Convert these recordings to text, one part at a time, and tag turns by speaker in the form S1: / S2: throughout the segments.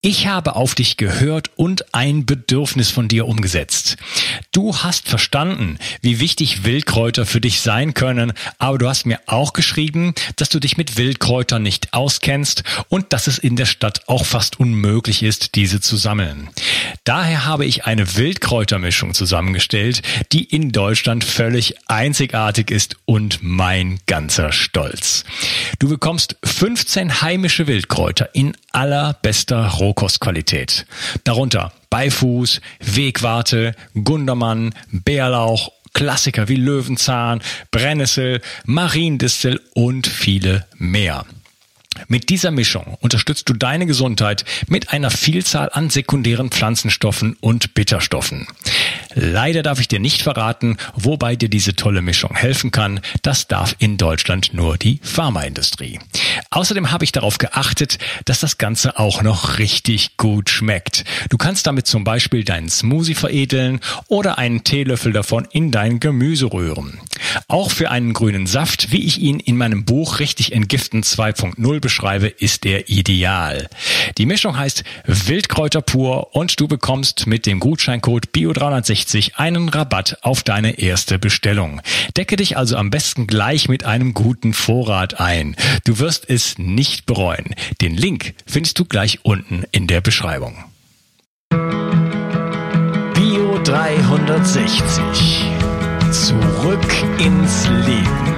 S1: Ich habe auf dich gehört und ein Bedürfnis von dir umgesetzt. Du hast verstanden, wie wichtig Wildkräuter für dich sein können, aber du hast mir auch geschrieben, dass du dich mit Wildkräutern nicht auskennst und dass es in der Stadt auch fast unmöglich ist, diese zu sammeln. Daher habe ich eine Wildkräutermischung zusammengestellt, die in Deutschland völlig einzigartig ist und mein ganzer Stolz. Du bekommst 15 heimische Wildkräuter in allerbester Rohkostqualität. Darunter Beifuß, Wegwarte, Gundermann, Bärlauch, Klassiker wie Löwenzahn, Brennnessel, Mariendistel und viele mehr. Mit dieser Mischung unterstützt du deine Gesundheit mit einer Vielzahl an sekundären Pflanzenstoffen und Bitterstoffen. Leider darf ich dir nicht verraten, wobei dir diese tolle Mischung helfen kann. Das darf in Deutschland nur die Pharmaindustrie. Außerdem habe ich darauf geachtet, dass das Ganze auch noch richtig gut schmeckt. Du kannst damit zum Beispiel deinen Smoothie veredeln oder einen Teelöffel davon in dein Gemüse rühren. Auch für einen grünen Saft, wie ich ihn in meinem Buch Richtig Entgiften 2.0 beschreibe, ist er ideal. Die Mischung heißt Wildkräuter pur und du bekommst mit dem Gutscheincode BIO360 einen Rabatt auf deine erste Bestellung. Decke dich also am besten gleich mit einem guten Vorrat ein. Du wirst es nicht bereuen. Den Link findest du gleich unten in der Beschreibung. Bio 360. Zurück ins Leben.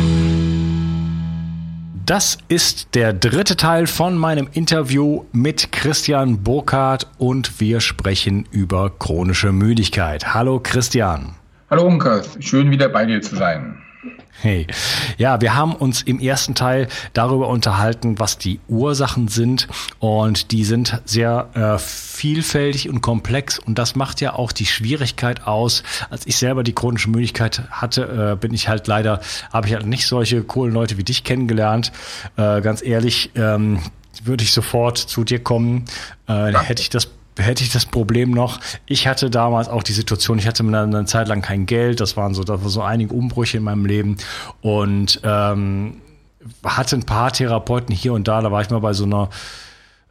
S1: Das ist der dritte Teil von meinem Interview mit Christian Burkhardt und wir sprechen über chronische Müdigkeit. Hallo Christian.
S2: Hallo Unkas, schön wieder bei dir zu sein.
S1: Hey, ja, wir haben uns im ersten Teil darüber unterhalten, was die Ursachen sind. Und die sind sehr äh, vielfältig und komplex. Und das macht ja auch die Schwierigkeit aus. Als ich selber die chronische Müdigkeit hatte, äh, bin ich halt leider, habe ich halt nicht solche coolen Leute wie dich kennengelernt. Äh, ganz ehrlich, ähm, würde ich sofort zu dir kommen, äh, hätte ich das hätte ich das Problem noch. Ich hatte damals auch die Situation, ich hatte eine, Zeit lang kein Geld. Das waren so, das war so einige Umbrüche in meinem Leben und ähm, hatte ein paar Therapeuten hier und da. Da war ich mal bei so einer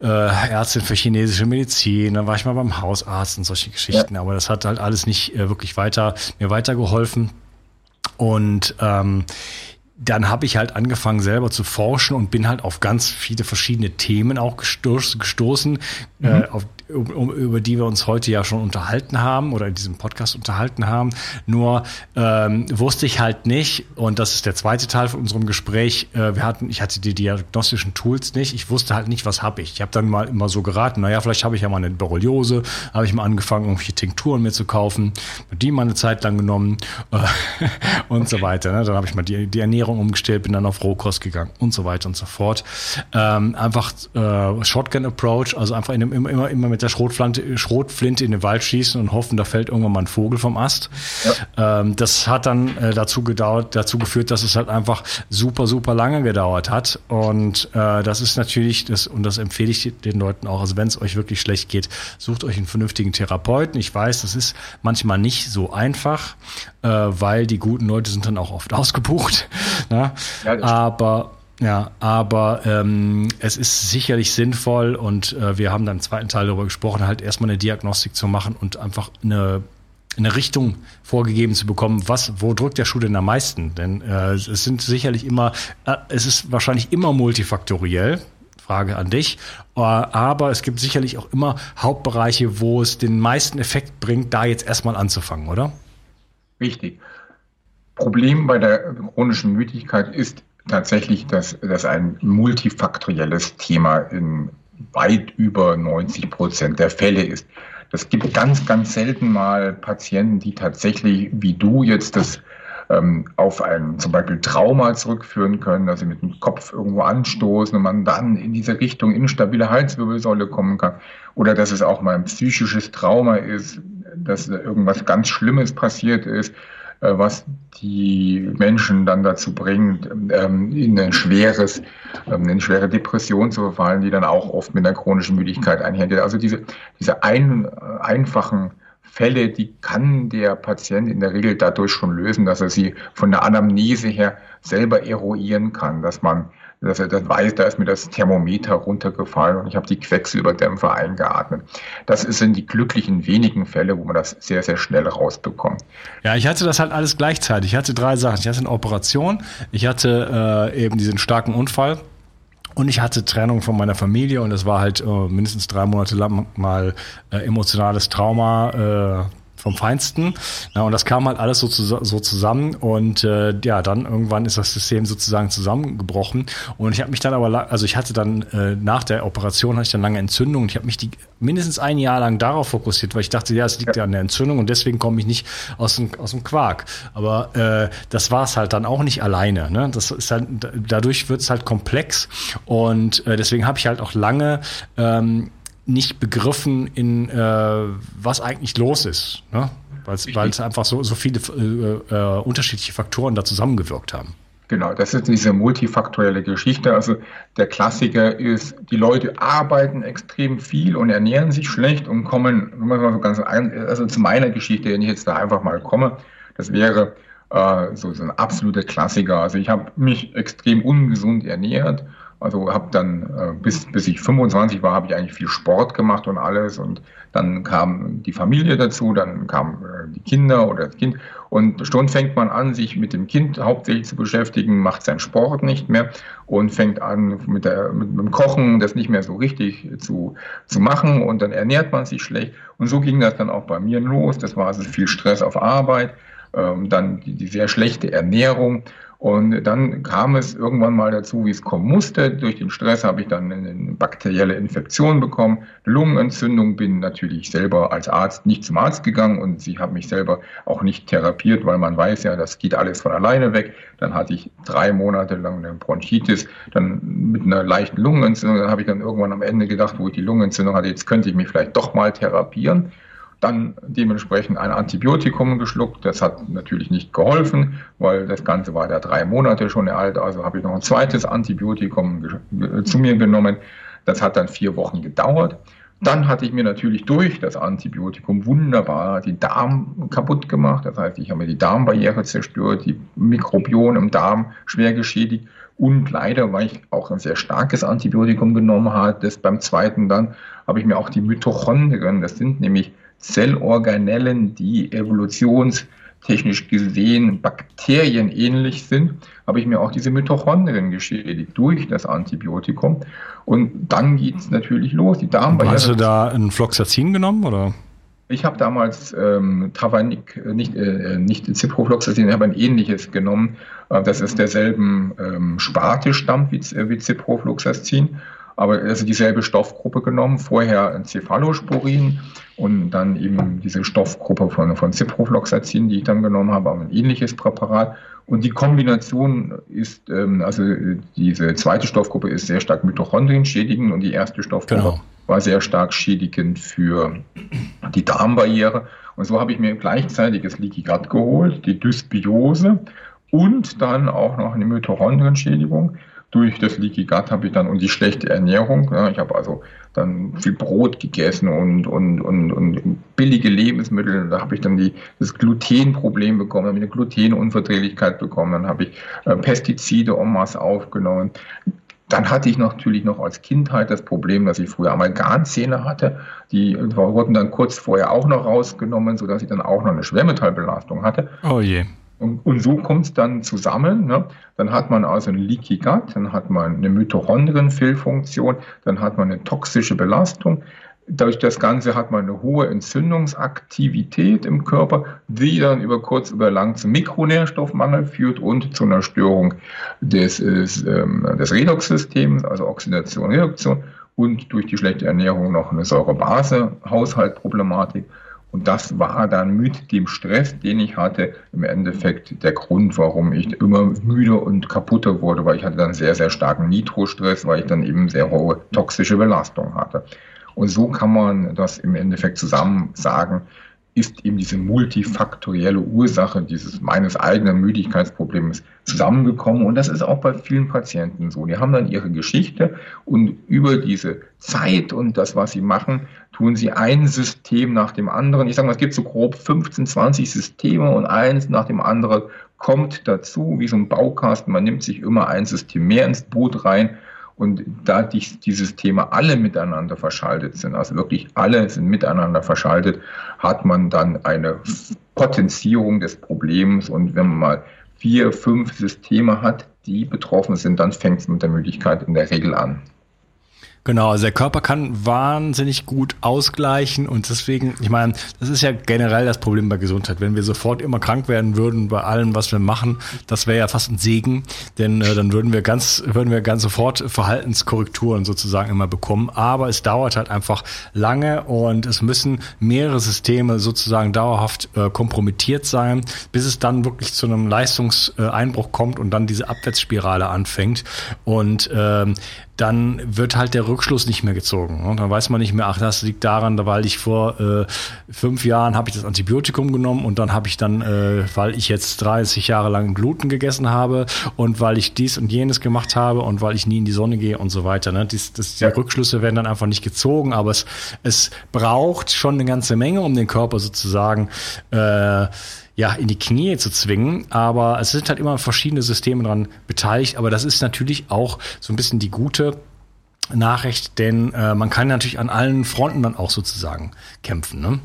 S1: äh, Ärztin für chinesische Medizin, dann war ich mal beim Hausarzt und solche Geschichten. Ja. Aber das hat halt alles nicht äh, wirklich weiter mir weitergeholfen. Und ähm, dann habe ich halt angefangen selber zu forschen und bin halt auf ganz viele verschiedene Themen auch gestoßen, mhm. äh, auf um, um, über die wir uns heute ja schon unterhalten haben oder in diesem Podcast unterhalten haben. Nur ähm, wusste ich halt nicht, und das ist der zweite Teil von unserem Gespräch, äh, wir hatten, ich hatte die diagnostischen Tools nicht, ich wusste halt nicht, was habe ich. Ich habe dann mal immer so geraten, naja, vielleicht habe ich ja mal eine Borreliose, habe ich mal angefangen, irgendwelche Tinkturen mir zu kaufen, die mal eine Zeit lang genommen äh, und so weiter. Ne? Dann habe ich mal die, die Ernährung umgestellt, bin dann auf Rohkost gegangen und so weiter und so fort. Ähm, einfach äh, Shotgun Approach, also einfach in, immer, immer, immer mit mit der Schrotflinte, Schrotflinte in den Wald schießen und hoffen, da fällt irgendwann mal ein Vogel vom Ast. Ja. Ähm, das hat dann äh, dazu gedauert, dazu geführt, dass es halt einfach super, super lange gedauert hat. Und äh, das ist natürlich, das, und das empfehle ich den Leuten auch, also wenn es euch wirklich schlecht geht, sucht euch einen vernünftigen Therapeuten. Ich weiß, das ist manchmal nicht so einfach, äh, weil die guten Leute sind dann auch oft ausgebucht. Ne? Ja, Aber ja, aber ähm, es ist sicherlich sinnvoll und äh, wir haben dann im zweiten Teil darüber gesprochen, halt erstmal eine Diagnostik zu machen und einfach eine eine Richtung vorgegeben zu bekommen, was, wo drückt der Schuh denn am meisten? Denn äh, es sind sicherlich immer, äh, es ist wahrscheinlich immer multifaktoriell, Frage an dich, äh, aber es gibt sicherlich auch immer Hauptbereiche, wo es den meisten Effekt bringt, da jetzt erstmal anzufangen, oder?
S2: Richtig. Problem bei der chronischen Müdigkeit ist tatsächlich, dass das ein multifaktorielles Thema in weit über 90 Prozent der Fälle ist. Das gibt ganz, ganz selten mal Patienten, die tatsächlich, wie du jetzt das ähm, auf ein zum Beispiel Trauma zurückführen können, dass sie mit dem Kopf irgendwo anstoßen und man dann in diese Richtung instabile Halswirbelsäule kommen kann. Oder dass es auch mal ein psychisches Trauma ist, dass irgendwas ganz Schlimmes passiert ist, was die Menschen dann dazu bringt, ähm, in ein schweres, ähm, eine schwere Depression zu verfallen, die dann auch oft mit einer chronischen Müdigkeit einhergeht. Also diese, diese ein, einfachen Fälle, die kann der Patient in der Regel dadurch schon lösen, dass er sie von der Anamnese her selber eruieren kann, dass man dass er das weiß, da ist mir das Thermometer runtergefallen und ich habe die Quecksilberdämpfer eingeatmet. Das sind die glücklichen wenigen Fälle, wo man das sehr, sehr schnell rausbekommt.
S1: Ja, ich hatte das halt alles gleichzeitig. Ich hatte drei Sachen. Ich hatte eine Operation, ich hatte äh, eben diesen starken Unfall. Und ich hatte Trennung von meiner Familie und es war halt äh, mindestens drei Monate lang mal äh, emotionales Trauma, äh, vom Feinsten. Ja, und das kam halt alles so, zu, so zusammen und äh, ja, dann irgendwann ist das System sozusagen zusammengebrochen und ich habe mich dann aber, also ich hatte dann äh, nach der Operation hatte ich dann lange Entzündung und ich habe mich die mindestens ein Jahr lang darauf fokussiert, weil ich dachte, ja, es liegt ja an der Entzündung und deswegen komme ich nicht aus dem, aus dem Quark. Aber äh, das war es halt dann auch nicht alleine. Ne? Das ist halt, dadurch wird es halt komplex und äh, deswegen habe ich halt auch lange ähm, nicht begriffen, in äh, was eigentlich los ist, ne? weil es einfach so, so viele äh, äh, unterschiedliche Faktoren da zusammengewirkt haben.
S2: Genau, das ist diese multifaktorielle Geschichte. Also der Klassiker ist, die Leute arbeiten extrem viel und ernähren sich schlecht und kommen, ganz ein, also zu meiner Geschichte, wenn ich jetzt da einfach mal komme, das wäre äh, so, so ein absoluter Klassiker. Also ich habe mich extrem ungesund ernährt also habe dann, äh, bis, bis ich 25 war, habe ich eigentlich viel Sport gemacht und alles. Und dann kam die Familie dazu, dann kamen äh, die Kinder oder das Kind. Und schon fängt man an, sich mit dem Kind hauptsächlich zu beschäftigen, macht seinen Sport nicht mehr und fängt an mit, der, mit, mit dem Kochen, das nicht mehr so richtig zu, zu machen. Und dann ernährt man sich schlecht. Und so ging das dann auch bei mir los. Das war also viel Stress auf Arbeit, ähm, dann die, die sehr schlechte Ernährung. Und dann kam es irgendwann mal dazu, wie es kommen musste. Durch den Stress habe ich dann eine bakterielle Infektion bekommen, Lungenentzündung, bin natürlich selber als Arzt nicht zum Arzt gegangen und sie haben mich selber auch nicht therapiert, weil man weiß ja, das geht alles von alleine weg. Dann hatte ich drei Monate lang eine Bronchitis, dann mit einer leichten Lungenentzündung. Dann habe ich dann irgendwann am Ende gedacht, wo ich die Lungenentzündung hatte, jetzt könnte ich mich vielleicht doch mal therapieren dann dementsprechend ein Antibiotikum geschluckt. Das hat natürlich nicht geholfen, weil das Ganze war ja drei Monate schon alt. Also habe ich noch ein zweites Antibiotikum zu mir genommen. Das hat dann vier Wochen gedauert. Dann hatte ich mir natürlich durch das Antibiotikum wunderbar die Darm kaputt gemacht. Das heißt, ich habe mir die Darmbarriere zerstört, die Mikrobiom im Darm schwer geschädigt. Und leider, weil ich auch ein sehr starkes Antibiotikum genommen habe, das beim zweiten dann habe ich mir auch die Mitochondrien, das sind nämlich Zellorganellen, die evolutionstechnisch gesehen Bakterien ähnlich sind, habe ich mir auch diese Mitochondrien geschädigt durch das Antibiotikum. Und dann geht es natürlich los. Die
S1: Darmbarriere. Hast du da ein Floxacin genommen oder?
S2: Ich habe damals ähm, Travanik, äh, nicht, äh, nicht Ciprofloxacin, ich habe ein ähnliches genommen. Äh, das ist derselben ähm, Sparte stammt wie, äh, wie Ciprofloxacin aber also dieselbe Stoffgruppe genommen, vorher Cephalosporin und dann eben diese Stoffgruppe von, von Ciprofloxacin, die ich dann genommen habe, aber ein ähnliches Präparat. Und die Kombination ist, ähm, also diese zweite Stoffgruppe ist sehr stark Mitochondrien schädigend und die erste Stoffgruppe genau. war sehr stark schädigend für die Darmbarriere. Und so habe ich mir gleichzeitig das Leaky Gut geholt, die Dysbiose und dann auch noch eine Mitochondrienschädigung durch das Leaky Gut habe ich dann und die schlechte Ernährung. Ja, ich habe also dann viel Brot gegessen und, und, und, und billige Lebensmittel. Da habe ich dann die, das Glutenproblem bekommen, habe ich eine Glutenunverträglichkeit bekommen, dann habe ich äh, Pestizide en masse aufgenommen. Dann hatte ich natürlich noch als Kindheit das Problem, dass ich früher Amalgamzähne hatte. Die wurden dann kurz vorher auch noch rausgenommen, sodass ich dann auch noch eine Schwermetallbelastung hatte.
S1: Oh je.
S2: Und, und so kommt es dann zusammen. Ne? Dann hat man also ein Leaky Gut, dann hat man eine Mitochondrienfehlfunktion, dann hat man eine toxische Belastung. Durch das Ganze hat man eine hohe Entzündungsaktivität im Körper, die dann über kurz oder lang zum Mikronährstoffmangel führt und zu einer Störung des, des, ähm, des Redoxsystems, also Oxidation, Reduktion und durch die schlechte Ernährung noch eine Säure-Base-Haushaltproblematik. Und das war dann mit dem Stress, den ich hatte, im Endeffekt der Grund, warum ich immer müde und kaputter wurde, weil ich hatte dann sehr, sehr starken Nitrostress, weil ich dann eben sehr hohe toxische Belastung hatte. Und so kann man das im Endeffekt zusammen sagen, ist eben diese multifaktorielle Ursache dieses meines eigenen Müdigkeitsproblems zusammengekommen. Und das ist auch bei vielen Patienten so. Die haben dann ihre Geschichte und über diese Zeit und das, was sie machen, tun sie ein System nach dem anderen. Ich sage mal, es gibt so grob 15, 20 Systeme und eins nach dem anderen kommt dazu, wie so ein Baukasten. Man nimmt sich immer ein System mehr ins Boot rein und da die, Systeme alle miteinander verschaltet sind, also wirklich alle sind miteinander verschaltet, hat man dann eine Potenzierung des Problems. Und wenn man mal vier, fünf Systeme hat, die betroffen sind, dann fängt es mit der Müdigkeit in der Regel an.
S1: Genau, also der Körper kann wahnsinnig gut ausgleichen und deswegen, ich meine, das ist ja generell das Problem bei Gesundheit. Wenn wir sofort immer krank werden würden bei allem, was wir machen, das wäre ja fast ein Segen, denn äh, dann würden wir ganz, würden wir ganz sofort Verhaltenskorrekturen sozusagen immer bekommen. Aber es dauert halt einfach lange und es müssen mehrere Systeme sozusagen dauerhaft äh, kompromittiert sein, bis es dann wirklich zu einem Leistungseinbruch kommt und dann diese Abwärtsspirale anfängt. Und ähm, dann wird halt der Rückschluss nicht mehr gezogen. Und dann weiß man nicht mehr, ach, das liegt daran, weil ich vor äh, fünf Jahren habe ich das Antibiotikum genommen und dann habe ich dann, äh, weil ich jetzt 30 Jahre lang Gluten gegessen habe und weil ich dies und jenes gemacht habe und weil ich nie in die Sonne gehe und so weiter. Ne? Dies, das, die Rückschlüsse werden dann einfach nicht gezogen, aber es, es braucht schon eine ganze Menge, um den Körper sozusagen äh, ja, in die Knie zu zwingen. Aber es sind halt immer verschiedene Systeme dran beteiligt. Aber das ist natürlich auch so ein bisschen die gute Nachricht, denn äh, man kann natürlich an allen Fronten dann auch sozusagen kämpfen. Ne?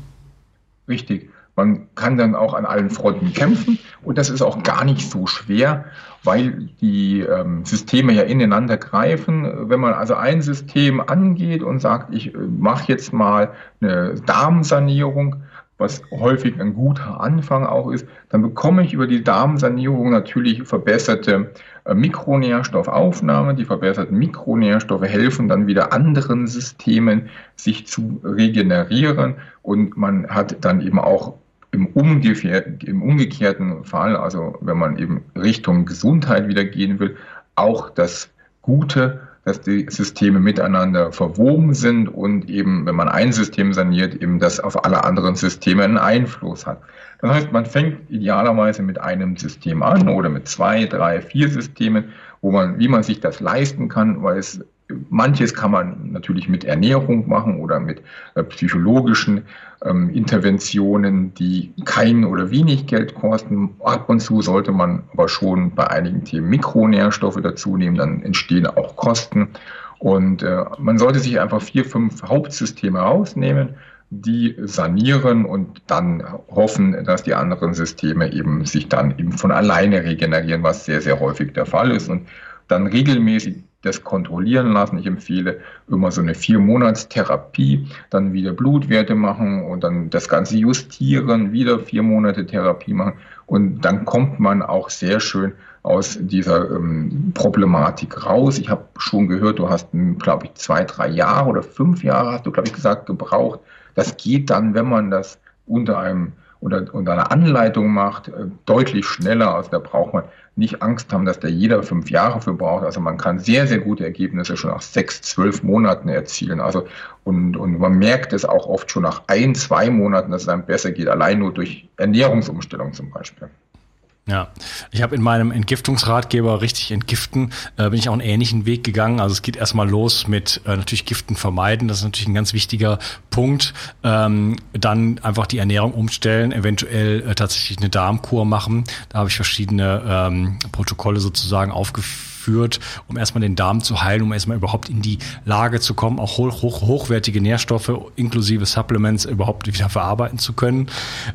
S2: Richtig. Man kann dann auch an allen Fronten kämpfen und das ist auch gar nicht so schwer, weil die ähm, Systeme ja ineinander greifen. Wenn man also ein System angeht und sagt, ich äh, mache jetzt mal eine Darmsanierung, was häufig ein guter Anfang auch ist, dann bekomme ich über die Darmsanierung natürlich verbesserte äh, Mikronährstoffaufnahme. Die verbesserten Mikronährstoffe helfen dann wieder anderen Systemen, sich zu regenerieren und man hat dann eben auch im, im umgekehrten Fall, also wenn man eben Richtung Gesundheit wieder gehen will, auch das gute dass die Systeme miteinander verwoben sind und eben, wenn man ein System saniert, eben das auf alle anderen Systeme einen Einfluss hat. Das heißt, man fängt idealerweise mit einem System an oder mit zwei, drei, vier Systemen, wo man, wie man sich das leisten kann, weil es Manches kann man natürlich mit Ernährung machen oder mit äh, psychologischen ähm, Interventionen, die kein oder wenig Geld kosten. Ab und zu sollte man aber schon bei einigen Themen Mikronährstoffe dazu nehmen, dann entstehen auch Kosten. Und äh, man sollte sich einfach vier, fünf Hauptsysteme rausnehmen, die sanieren und dann hoffen, dass die anderen Systeme eben sich dann eben von alleine regenerieren, was sehr, sehr häufig der Fall ist. Und dann regelmäßig das kontrollieren lassen. Ich empfehle immer so eine vier Monats Therapie, dann wieder Blutwerte machen und dann das Ganze justieren, wieder vier Monate Therapie machen und dann kommt man auch sehr schön aus dieser ähm, Problematik raus. Ich habe schon gehört, du hast, glaube ich, zwei, drei Jahre oder fünf Jahre, hast du, glaube ich, gesagt, gebraucht. Das geht dann, wenn man das unter einem unter, unter einer Anleitung macht, äh, deutlich schneller. Also da braucht man nicht Angst haben, dass da jeder fünf Jahre für braucht. Also man kann sehr, sehr gute Ergebnisse schon nach sechs, zwölf Monaten erzielen. Also und, und man merkt es auch oft schon nach ein, zwei Monaten, dass es einem besser geht, allein nur durch Ernährungsumstellung zum Beispiel.
S1: Ja, ich habe in meinem Entgiftungsratgeber richtig entgiften, äh, bin ich auch einen ähnlichen Weg gegangen. Also es geht erstmal los mit äh, natürlich Giften vermeiden, das ist natürlich ein ganz wichtiger Punkt. Ähm, dann einfach die Ernährung umstellen, eventuell äh, tatsächlich eine Darmkur machen. Da habe ich verschiedene ähm, Protokolle sozusagen aufgeführt führt, um erstmal den Darm zu heilen, um erstmal überhaupt in die Lage zu kommen, auch hoch, hoch, hochwertige Nährstoffe inklusive Supplements überhaupt wieder verarbeiten zu können.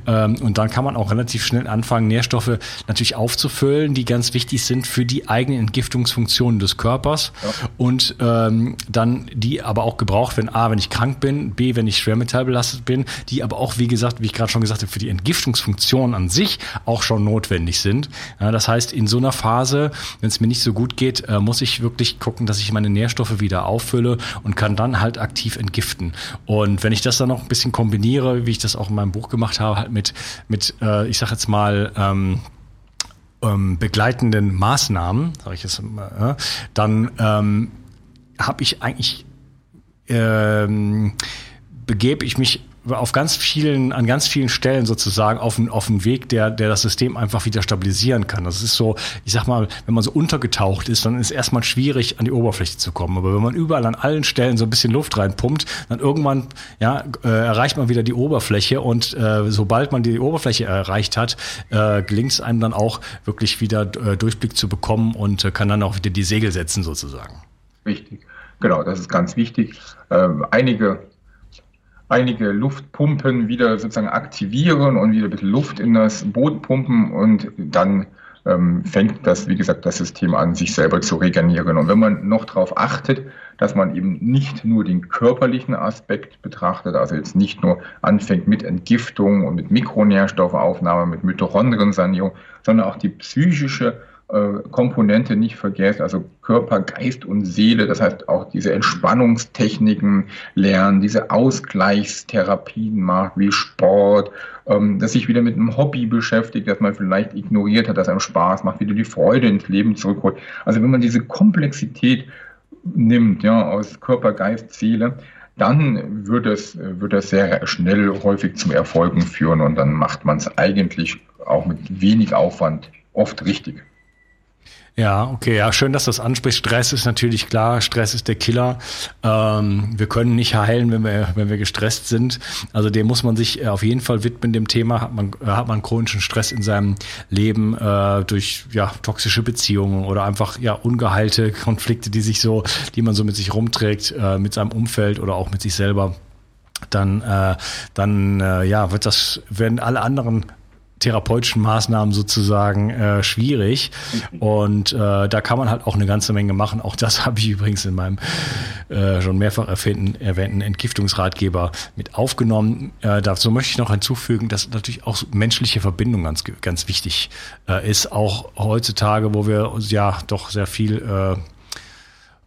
S1: Ähm, und dann kann man auch relativ schnell anfangen, Nährstoffe natürlich aufzufüllen, die ganz wichtig sind für die eigenen Entgiftungsfunktionen des Körpers ja. und ähm, dann die aber auch gebraucht werden, A, wenn ich krank bin, B, wenn ich schwermetallbelastet bin, die aber auch, wie gesagt, wie ich gerade schon gesagt habe, für die Entgiftungsfunktion an sich auch schon notwendig sind. Ja, das heißt, in so einer Phase, wenn es mir nicht so gut geht, äh, muss ich wirklich gucken, dass ich meine Nährstoffe wieder auffülle und kann dann halt aktiv entgiften. Und wenn ich das dann noch ein bisschen kombiniere, wie ich das auch in meinem Buch gemacht habe, halt mit, mit äh, ich sag jetzt mal, ähm, ähm, begleitenden Maßnahmen, sage ich jetzt mal, äh, dann ähm, habe ich eigentlich ähm, begebe ich mich auf ganz vielen, an ganz vielen Stellen sozusagen auf einen, auf einen Weg, der, der das System einfach wieder stabilisieren kann. Das ist so, ich sag mal, wenn man so untergetaucht ist, dann ist es erstmal schwierig, an die Oberfläche zu kommen. Aber wenn man überall an allen Stellen so ein bisschen Luft reinpumpt, dann irgendwann ja, äh, erreicht man wieder die Oberfläche und äh, sobald man die Oberfläche erreicht hat, äh, gelingt es einem dann auch wirklich wieder äh, Durchblick zu bekommen und äh, kann dann auch wieder die Segel setzen sozusagen.
S2: Richtig. Genau, das ist ganz wichtig. Ähm, einige einige Luftpumpen wieder sozusagen aktivieren und wieder ein bisschen Luft in das Boot pumpen und dann ähm, fängt das, wie gesagt, das System an, sich selber zu regenerieren. Und wenn man noch darauf achtet, dass man eben nicht nur den körperlichen Aspekt betrachtet, also jetzt nicht nur anfängt mit Entgiftung und mit Mikronährstoffaufnahme, mit Mitochondriensanierung, sondern auch die psychische Komponente nicht vergessen, also Körper, Geist und Seele, das heißt auch diese Entspannungstechniken lernen, diese Ausgleichstherapien macht, wie Sport, ähm, dass sich wieder mit einem Hobby beschäftigt, das man vielleicht ignoriert hat, das einem Spaß macht, wieder die Freude ins Leben zurückholt. Also wenn man diese Komplexität nimmt, ja, aus Körper, Geist, Seele, dann wird es, wird es sehr schnell häufig zum Erfolgen führen und dann macht man es eigentlich auch mit wenig Aufwand oft richtig.
S1: Ja, okay, ja, schön, dass das anspricht. Stress ist natürlich klar, Stress ist der Killer. Ähm, wir können nicht heilen, wenn wir, wenn wir gestresst sind. Also dem muss man sich äh, auf jeden Fall widmen, dem Thema. Hat man, äh, hat man chronischen Stress in seinem Leben äh, durch ja, toxische Beziehungen oder einfach ja ungeheilte Konflikte, die sich so, die man so mit sich rumträgt, äh, mit seinem Umfeld oder auch mit sich selber dann, äh, dann äh, ja, wird das, werden alle anderen therapeutischen Maßnahmen sozusagen äh, schwierig. Und äh, da kann man halt auch eine ganze Menge machen. Auch das habe ich übrigens in meinem äh, schon mehrfach erwähnten, erwähnten Entgiftungsratgeber mit aufgenommen. Äh, dazu möchte ich noch hinzufügen, dass natürlich auch menschliche Verbindung ganz, ganz wichtig äh, ist. Auch heutzutage, wo wir uns ja doch sehr viel äh,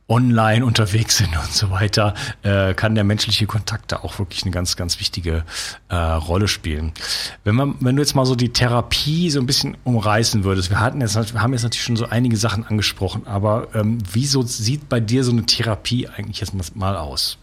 S1: online unterwegs sind und so weiter, äh, kann der menschliche Kontakt da auch wirklich eine ganz, ganz wichtige äh, Rolle spielen. Wenn man, wenn du jetzt mal so die Therapie so ein bisschen umreißen würdest, wir hatten jetzt, wir haben jetzt natürlich schon so einige Sachen angesprochen, aber ähm, wieso sieht bei dir so eine Therapie eigentlich jetzt mal aus?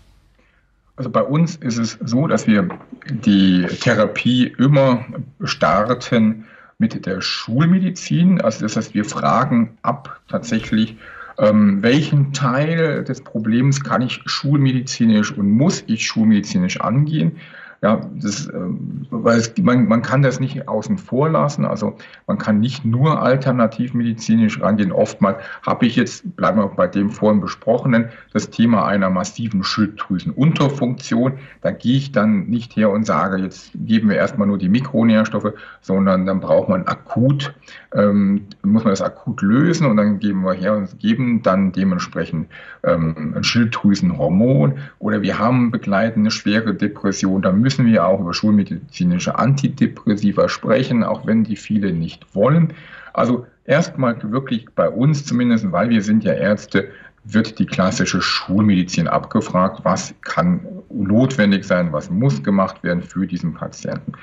S2: Also bei uns ist es so, dass wir die Therapie immer starten mit der Schulmedizin. Also das heißt, wir fragen ab tatsächlich, ähm, welchen Teil des Problems kann ich schulmedizinisch und muss ich schulmedizinisch angehen? Ja, das, ähm, weil es, man, man kann das nicht außen vor lassen. Also man kann nicht nur alternativmedizinisch rangehen. Oftmals habe ich jetzt, bleiben wir bei dem vorhin besprochenen, das Thema einer massiven Schilddrüsenunterfunktion. Da gehe ich dann nicht her und sage, jetzt geben wir erstmal nur die Mikronährstoffe, sondern dann braucht man akut, ähm, muss man das akut lösen und dann geben wir her und geben dann dementsprechend ähm, ein Schilddrüsenhormon oder wir haben begleitende schwere Depression. Da müssen müssen wir auch über schulmedizinische Antidepressiva sprechen, auch wenn die viele nicht wollen. Also erstmal wirklich bei uns zumindest, weil wir sind ja Ärzte, wird die klassische Schulmedizin abgefragt, was kann notwendig sein, was muss gemacht werden für diesen Patienten.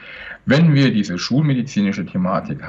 S2: Wenn wir diese schulmedizinische Thematik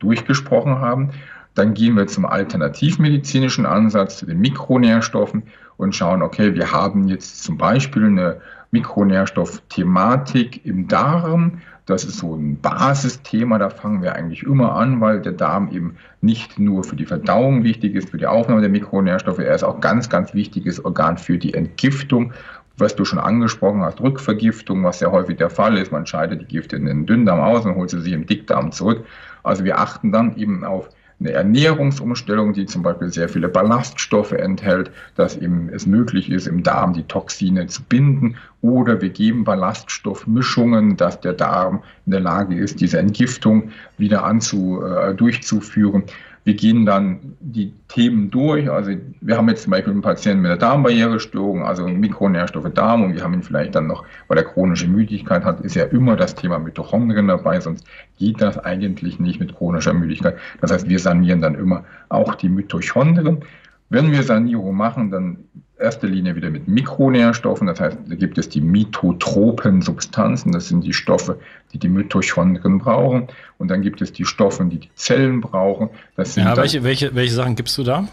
S2: durchgesprochen haben, dann gehen wir zum alternativmedizinischen Ansatz, zu den Mikronährstoffen und schauen, okay, wir haben jetzt zum Beispiel eine Mikronährstoffthematik im Darm. Das ist so ein Basisthema, da fangen wir eigentlich immer an, weil der Darm eben nicht nur für die Verdauung wichtig ist, für die Aufnahme der Mikronährstoffe, er ist auch ganz, ganz wichtiges Organ für die Entgiftung was du schon angesprochen hast, Rückvergiftung, was sehr häufig der Fall ist. Man scheidet die Gifte in den Dünndarm aus und holt sie sich im Dickdarm zurück. Also wir achten dann eben auf eine Ernährungsumstellung, die zum Beispiel sehr viele Ballaststoffe enthält, dass eben es möglich ist, im Darm die Toxine zu binden. Oder wir geben Ballaststoffmischungen, dass der Darm in der Lage ist, diese Entgiftung wieder anzu, äh, durchzuführen. Wir gehen dann die Themen durch. Also wir haben jetzt zum Beispiel einen Patienten mit einer Darmbarrierestörung, also Mikronährstoffe Darm und wir haben ihn vielleicht dann noch, weil er chronische Müdigkeit hat, ist ja immer das Thema Mitochondrien dabei, sonst geht das eigentlich nicht mit chronischer Müdigkeit. Das heißt, wir sanieren dann immer auch die Mitochondrien. Wenn wir Sanierung machen, dann erster Linie wieder mit Mikronährstoffen. Das heißt, da gibt es die mitotropen Substanzen. Das sind die Stoffe, die die Mitochondrien brauchen. Und dann gibt es die Stoffe, die die Zellen brauchen.
S1: Das sind ja, welche, welche, welche Sachen gibst du da?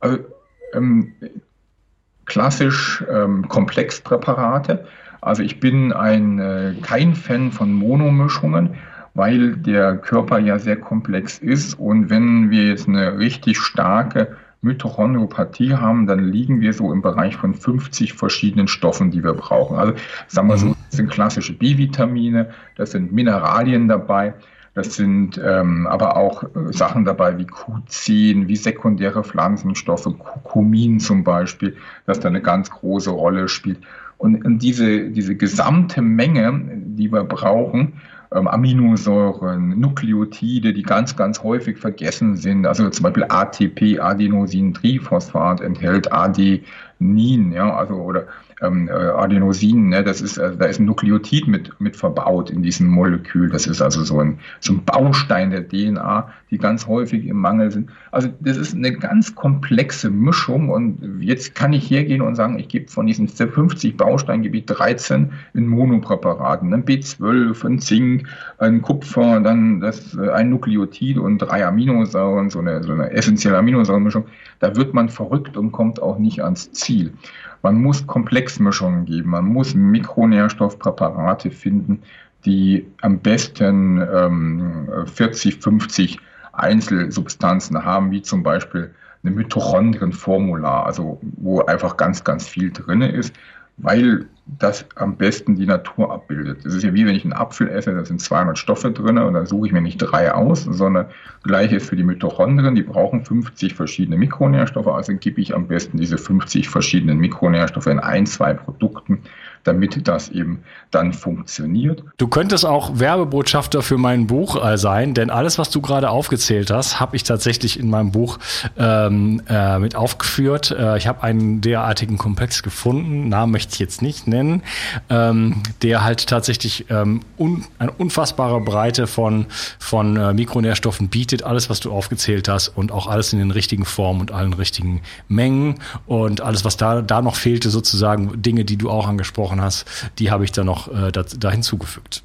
S2: Also ähm, klassisch ähm, Komplexpräparate. Also ich bin ein, äh, kein Fan von Monomischungen, weil der Körper ja sehr komplex ist. Und wenn wir jetzt eine richtig starke Mitochondriopathie haben, dann liegen wir so im Bereich von 50 verschiedenen Stoffen, die wir brauchen. Also sagen wir so, mhm. das sind klassische B-Vitamine, das sind Mineralien dabei, das sind ähm, aber auch äh, Sachen dabei wie Q10, wie sekundäre Pflanzenstoffe, Kurkumin zum Beispiel, das da eine ganz große Rolle spielt. Und, und diese, diese gesamte Menge, die wir brauchen, ähm, Aminosäuren, Nukleotide, die ganz, ganz häufig vergessen sind. Also zum Beispiel ATP, Adenosin-Triphosphat enthält Adenin, ja, also oder ähm, äh, Adenosin, ne, das ist, also da ist ein Nukleotid mit, mit verbaut in diesem Molekül. Das ist also so ein, so ein Baustein der DNA, die ganz häufig im Mangel sind. Also das ist eine ganz komplexe Mischung und jetzt kann ich hergehen und sagen, ich gebe von diesen 50 Bausteingebiet 13 in Monopräparaten, ein B12, ein Zink, ein Kupfer, dann das, äh, ein Nukleotid und drei Aminosäuren, so eine, so eine essentielle Aminosäurenmischung. Da wird man verrückt und kommt auch nicht ans Ziel. Man muss Komplexmischungen geben, man muss Mikronährstoffpräparate finden, die am besten ähm, 40, 50 Einzelsubstanzen haben, wie zum Beispiel eine Mitochondrienformula, also wo einfach ganz, ganz viel drin ist, weil das am besten die Natur abbildet. Das ist ja wie wenn ich einen Apfel esse, da sind 200 Stoffe drin und dann suche ich mir nicht drei aus, sondern gleiches für die Mitochondrien, die brauchen 50 verschiedene Mikronährstoffe, also gebe ich am besten diese 50 verschiedenen Mikronährstoffe in ein, zwei Produkten damit das eben dann funktioniert.
S1: Du könntest auch Werbebotschafter für mein Buch äh, sein, denn alles, was du gerade aufgezählt hast, habe ich tatsächlich in meinem Buch ähm, äh, mit aufgeführt. Äh, ich habe einen derartigen Komplex gefunden, Namen möchte ich jetzt nicht nennen, ähm, der halt tatsächlich ähm, un eine unfassbare Breite von, von äh, Mikronährstoffen bietet, alles, was du aufgezählt hast und auch alles in den richtigen Formen und allen richtigen Mengen und alles, was da, da noch fehlte, sozusagen Dinge, die du auch angesprochen angesprochen hast, die habe ich dann noch äh, da, da hinzugefügt.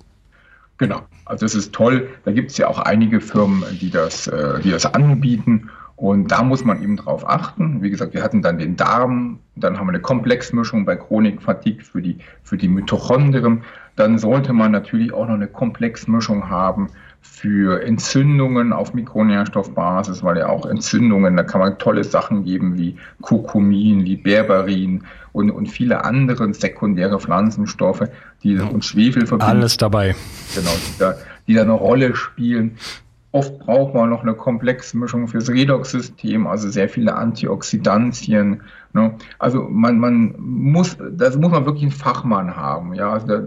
S2: Genau, also das ist toll. Da gibt es ja auch einige Firmen, die das, äh, die das anbieten. Und da muss man eben drauf achten. Wie gesagt, wir hatten dann den Darm, dann haben wir eine Komplexmischung bei Chronikfatigue für die, für die Mitochondrien. Dann sollte man natürlich auch noch eine Komplexmischung haben für Entzündungen auf Mikronährstoffbasis, weil ja auch Entzündungen, da kann man tolle Sachen geben wie Kurkumin, wie Berberin und, und viele andere sekundäre Pflanzenstoffe, die und Schwefel
S1: verbinden. Alles dabei.
S2: Genau, die da, die da eine Rolle spielen. Oft braucht man noch eine Komplexmischung fürs Redox-System, also sehr viele Antioxidantien. Ne? Also man, man muss, das muss man wirklich einen Fachmann haben, ja, also da,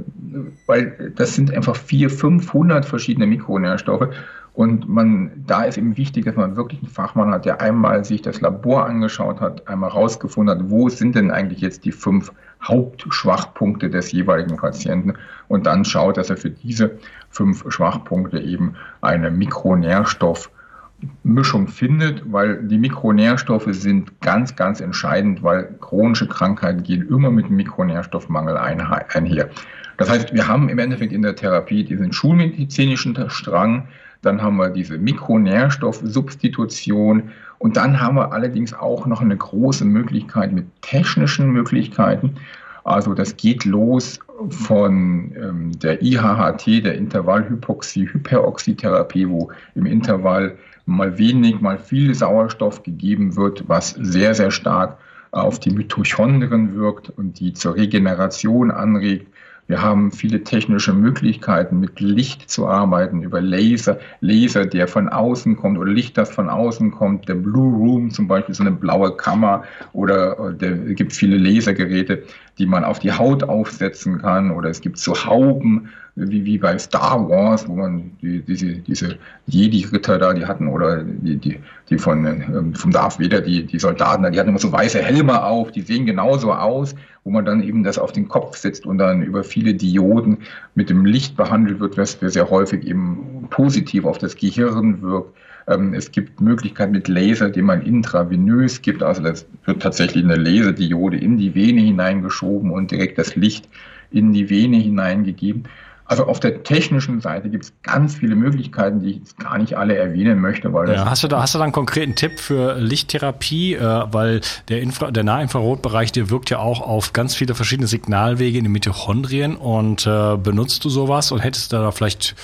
S2: weil das sind einfach vier, 500 verschiedene Mikronährstoffe und man, da ist eben wichtig, dass man wirklich einen Fachmann hat, der einmal sich das Labor angeschaut hat, einmal rausgefunden hat, wo sind denn eigentlich jetzt die fünf Hauptschwachpunkte des jeweiligen Patienten und dann schaut, dass er für diese fünf Schwachpunkte eben eine Mikronährstoffmischung findet, weil die Mikronährstoffe sind ganz, ganz entscheidend, weil chronische Krankheiten gehen immer mit Mikronährstoffmangel einher. Das heißt, wir haben im Endeffekt in der Therapie diesen schulmedizinischen Strang, dann haben wir diese Mikronährstoffsubstitution und dann haben wir allerdings auch noch eine große Möglichkeit mit technischen Möglichkeiten. Also das geht los von ähm, der IHHT, der Intervallhypoxie-Hyperoxytherapie, wo im Intervall mal wenig, mal viel Sauerstoff gegeben wird, was sehr, sehr stark auf die Mitochondrien wirkt und die zur Regeneration anregt. Wir haben viele technische Möglichkeiten, mit Licht zu arbeiten, über Laser, Laser, der von außen kommt oder Licht, das von außen kommt. Der Blue Room zum Beispiel, so eine blaue Kammer oder äh, der, es gibt viele Lasergeräte, die man auf die Haut aufsetzen kann oder es gibt so Hauben, wie, wie bei Star Wars, wo man die, diese, diese Jedi-Ritter da, die hatten, oder die, die, die von, ähm, vom Darth Vader, die, die Soldaten, die hatten immer so weiße Helme auf, die sehen genauso aus, wo man dann eben das auf den Kopf setzt und dann über viele Dioden mit dem Licht behandelt wird, was sehr häufig eben positiv auf das Gehirn wirkt. Ähm, es gibt Möglichkeiten mit Laser, die man intravenös gibt. Also das wird tatsächlich eine Laserdiode in die Vene hineingeschoben und direkt das Licht in die Vene hineingegeben. Also auf der technischen Seite gibt es ganz viele Möglichkeiten, die ich jetzt gar nicht alle erwähnen möchte.
S1: Weil ja, hast, du da, hast du da einen konkreten Tipp für Lichttherapie? Äh, weil der, Infra der Nahinfrarotbereich, der wirkt ja auch auf ganz viele verschiedene Signalwege in den Mitochondrien. Und äh, benutzt du sowas und hättest du da vielleicht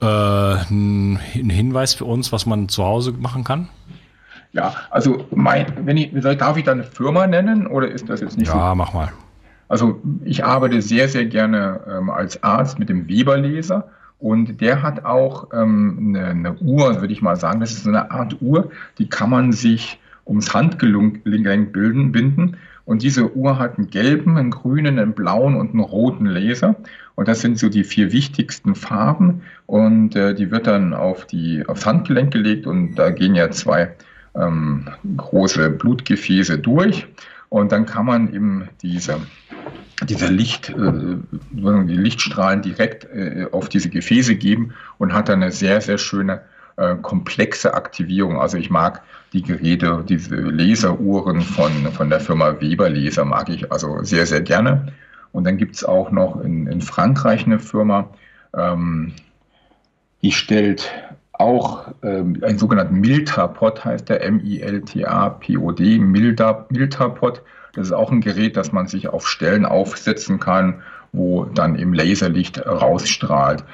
S1: äh, einen Hinweis für uns, was man zu Hause machen kann?
S2: Ja, also mein, wenn ich, darf ich da eine Firma nennen oder ist das jetzt nicht
S1: ja, so? Ja, mach mal.
S2: Also ich arbeite sehr, sehr gerne ähm, als Arzt mit dem Weberlaser und der hat auch ähm, eine, eine Uhr, würde ich mal sagen. Das ist so eine Art Uhr, die kann man sich ums Handgelenk bilden, binden. Und diese Uhr hat einen gelben, einen grünen, einen blauen und einen roten Laser. Und das sind so die vier wichtigsten Farben. Und äh, die wird dann auf die, aufs Handgelenk gelegt und da gehen ja zwei ähm, große Blutgefäße durch. Und dann kann man eben diese, diese Licht, äh, die Lichtstrahlen direkt äh, auf diese Gefäße geben und hat dann eine sehr, sehr schöne äh, komplexe Aktivierung. Also ich mag die Geräte, diese Laseruhren von, von der Firma Weber Laser mag ich also sehr, sehr gerne. Und dann gibt es auch noch in, in Frankreich eine Firma, ähm, die stellt auch ähm, einen sogenannten Milta-Pod, heißt der M-I-L-T-A-P-O-D, Milta-Pod. Das ist auch ein Gerät, das man sich auf Stellen aufsetzen kann, wo dann im Laserlicht rausstrahlt.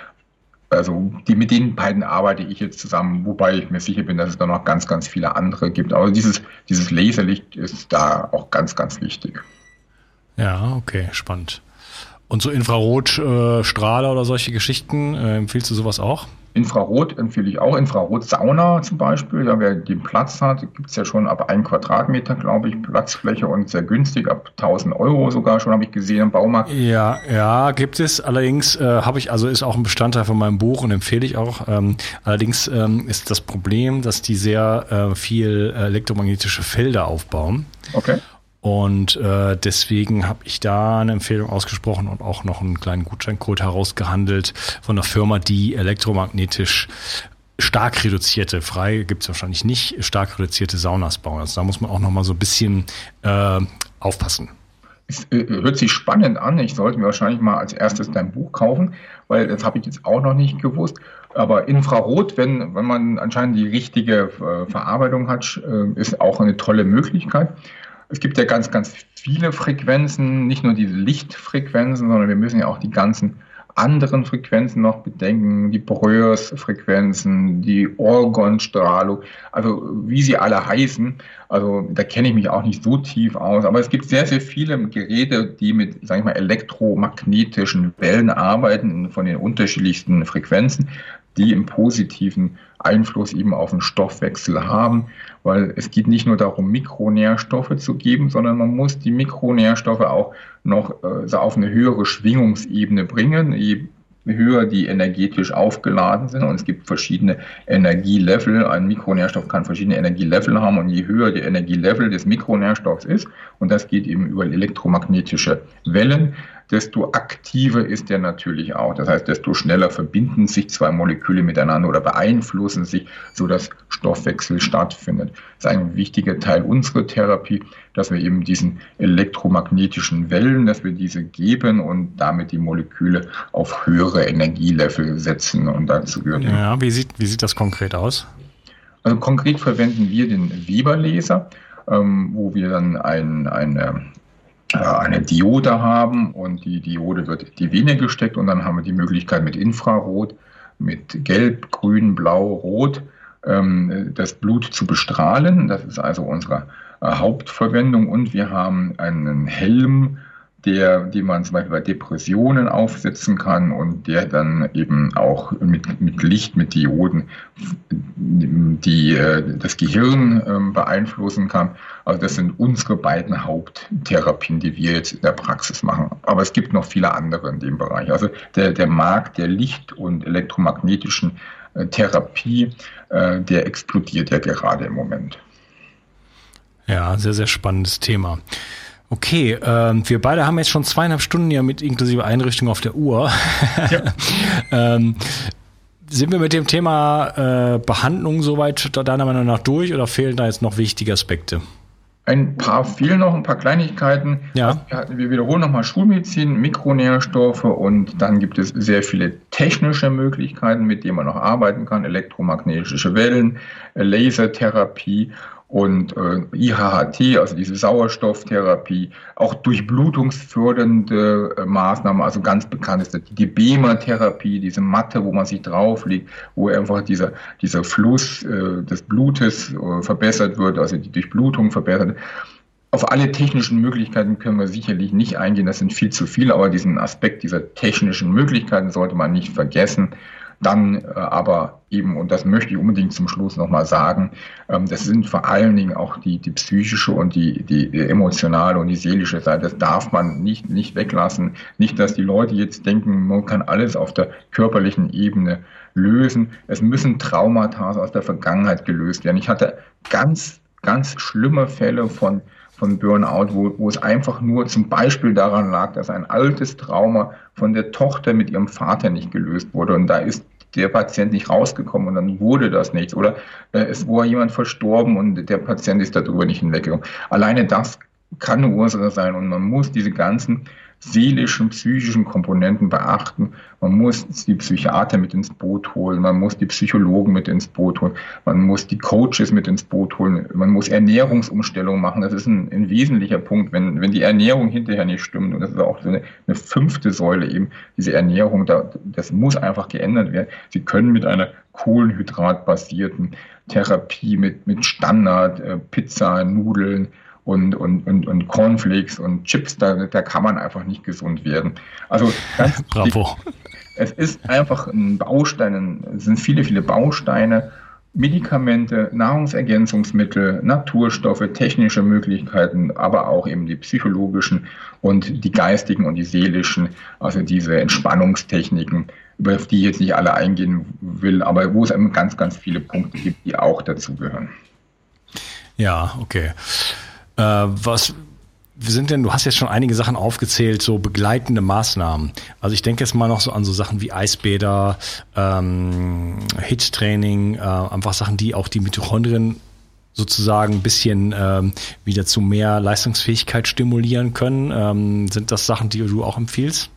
S2: Also die, mit den beiden arbeite ich jetzt zusammen, wobei ich mir sicher bin, dass es da noch ganz, ganz viele andere gibt. Aber dieses, dieses Laserlicht ist da auch ganz, ganz wichtig.
S1: Ja, okay, spannend. Und so Infrarotstrahler äh, oder solche Geschichten, äh, empfiehlst du sowas auch?
S2: Infrarot empfehle ich auch. Infrarotsauna zum Beispiel. Ja, wer den Platz hat, gibt es ja schon ab einem Quadratmeter, glaube ich, Platzfläche und sehr günstig, ab 1000 Euro sogar schon, habe ich gesehen im Baumarkt.
S1: Ja, ja, gibt es. Allerdings äh, habe ich, also ist auch ein Bestandteil von meinem Buch und empfehle ich auch. Ähm, allerdings ähm, ist das Problem, dass die sehr äh, viel elektromagnetische Felder aufbauen.
S2: Okay.
S1: Und äh, deswegen habe ich da eine Empfehlung ausgesprochen und auch noch einen kleinen Gutscheincode herausgehandelt von einer Firma, die elektromagnetisch stark reduzierte, frei gibt's wahrscheinlich nicht, stark reduzierte Saunas bauen. Also da muss man auch noch mal so ein bisschen äh, aufpassen.
S2: Es äh, hört sich spannend an. Ich sollte mir wahrscheinlich mal als erstes dein Buch kaufen, weil das habe ich jetzt auch noch nicht gewusst. Aber Infrarot, wenn, wenn man anscheinend die richtige äh, Verarbeitung hat, äh, ist auch eine tolle Möglichkeit. Es gibt ja ganz, ganz viele Frequenzen, nicht nur diese Lichtfrequenzen, sondern wir müssen ja auch die ganzen anderen Frequenzen noch bedenken, die Breuers-Frequenzen, die Orgonstrahlung, also wie sie alle heißen. Also da kenne ich mich auch nicht so tief aus, aber es gibt sehr, sehr viele Geräte, die mit, sage ich mal, elektromagnetischen Wellen arbeiten von den unterschiedlichsten Frequenzen die im positiven Einfluss eben auf den Stoffwechsel haben, weil es geht nicht nur darum, Mikronährstoffe zu geben, sondern man muss die Mikronährstoffe auch noch äh, auf eine höhere Schwingungsebene bringen, je höher die energetisch aufgeladen sind. Und es gibt verschiedene Energielevel. Ein Mikronährstoff kann verschiedene Energielevel haben. Und je höher die Energielevel des Mikronährstoffs ist, und das geht eben über elektromagnetische Wellen, desto aktiver ist der natürlich auch. Das heißt, desto schneller verbinden sich zwei Moleküle miteinander oder beeinflussen sich, sodass Stoffwechsel stattfindet. Das ist ein wichtiger Teil unserer Therapie, dass wir eben diesen elektromagnetischen Wellen, dass wir diese geben und damit die Moleküle auf höhere Energielevel setzen. Und dazu gehört
S1: ja, wie sieht, wie sieht das konkret aus?
S2: Also konkret verwenden wir den Weberlaser, ähm, wo wir dann ein, eine eine Diode haben und die Diode wird in die Vene gesteckt und dann haben wir die Möglichkeit mit Infrarot, mit Gelb, Grün, Blau, Rot ähm, das Blut zu bestrahlen. Das ist also unsere äh, Hauptverwendung und wir haben einen Helm, der, die man zum Beispiel bei Depressionen aufsetzen kann und der dann eben auch mit, mit Licht, mit Dioden die, äh, das Gehirn ähm, beeinflussen kann. Also das sind unsere beiden Haupttherapien, die wir jetzt in der Praxis machen. Aber es gibt noch viele andere in dem Bereich. Also der, der Markt der Licht- und elektromagnetischen äh, Therapie, äh, der explodiert ja gerade im Moment.
S1: Ja, sehr, sehr spannendes Thema. Okay, ähm, wir beide haben jetzt schon zweieinhalb Stunden ja mit inklusive Einrichtung auf der Uhr. Ja. ähm, sind wir mit dem Thema äh, Behandlung soweit deiner Meinung nach durch oder fehlen da jetzt noch wichtige Aspekte?
S2: ein paar fehlen noch, ein paar Kleinigkeiten.
S1: Ja.
S2: Also wir wiederholen nochmal Schulmedizin, Mikronährstoffe und dann gibt es sehr viele technische Möglichkeiten, mit denen man noch arbeiten kann. Elektromagnetische Wellen, Lasertherapie und äh, IHHT, also diese Sauerstofftherapie, auch durchblutungsfördernde äh, Maßnahmen, also ganz bekannt ist die Gebema-Therapie, diese Matte, wo man sich drauflegt, wo einfach dieser, dieser Fluss äh, des Blutes äh, verbessert wird, also die Durchblutung verbessert. Auf alle technischen Möglichkeiten können wir sicherlich nicht eingehen, das sind viel zu viele, aber diesen Aspekt dieser technischen Möglichkeiten sollte man nicht vergessen. Dann äh, aber eben, und das möchte ich unbedingt zum Schluss nochmal sagen, ähm, das sind vor allen Dingen auch die, die psychische und die, die emotionale und die seelische Seite. Das darf man nicht, nicht weglassen. Nicht, dass die Leute jetzt denken, man kann alles auf der körperlichen Ebene lösen. Es müssen Traumata aus der Vergangenheit gelöst werden. Ich hatte ganz, ganz schlimme Fälle von von Burnout, wo, wo es einfach nur zum Beispiel daran lag, dass ein altes Trauma von der Tochter mit ihrem Vater nicht gelöst wurde. Und da ist der Patient nicht rausgekommen und dann wurde das nichts. Oder äh, es war jemand verstorben und der Patient ist darüber nicht hinweggekommen. Alleine das kann eine Ursache sein und man muss diese ganzen seelischen, psychischen Komponenten beachten. Man muss die Psychiater mit ins Boot holen, man muss die Psychologen mit ins Boot holen, man muss die Coaches mit ins Boot holen, man muss Ernährungsumstellungen machen. Das ist ein, ein wesentlicher Punkt, wenn, wenn die Ernährung hinterher nicht stimmt. Und das ist auch so eine, eine fünfte Säule eben, diese Ernährung, da, das muss einfach geändert werden. Sie können mit einer kohlenhydratbasierten Therapie, mit, mit Standard, äh, Pizza, Nudeln, und, und, und, und Cornflakes und Chips, da, da kann man einfach nicht gesund werden. Also ganz
S1: Bravo.
S2: Es ist einfach ein Baustein, es sind viele, viele Bausteine, Medikamente, Nahrungsergänzungsmittel, Naturstoffe, technische Möglichkeiten, aber auch eben die psychologischen und die geistigen und die seelischen, also diese Entspannungstechniken, über die ich jetzt nicht alle eingehen will, aber wo es eben ganz, ganz viele Punkte gibt, die auch dazugehören.
S1: Ja, okay. Äh, was sind denn, du hast jetzt schon einige Sachen aufgezählt, so begleitende Maßnahmen. Also ich denke jetzt mal noch so an so Sachen wie Eisbäder, ähm, Hit-Training, äh, einfach Sachen, die auch die Mitochondrien sozusagen ein bisschen ähm, wieder zu mehr Leistungsfähigkeit stimulieren können. Ähm, sind das Sachen, die du auch empfiehlst?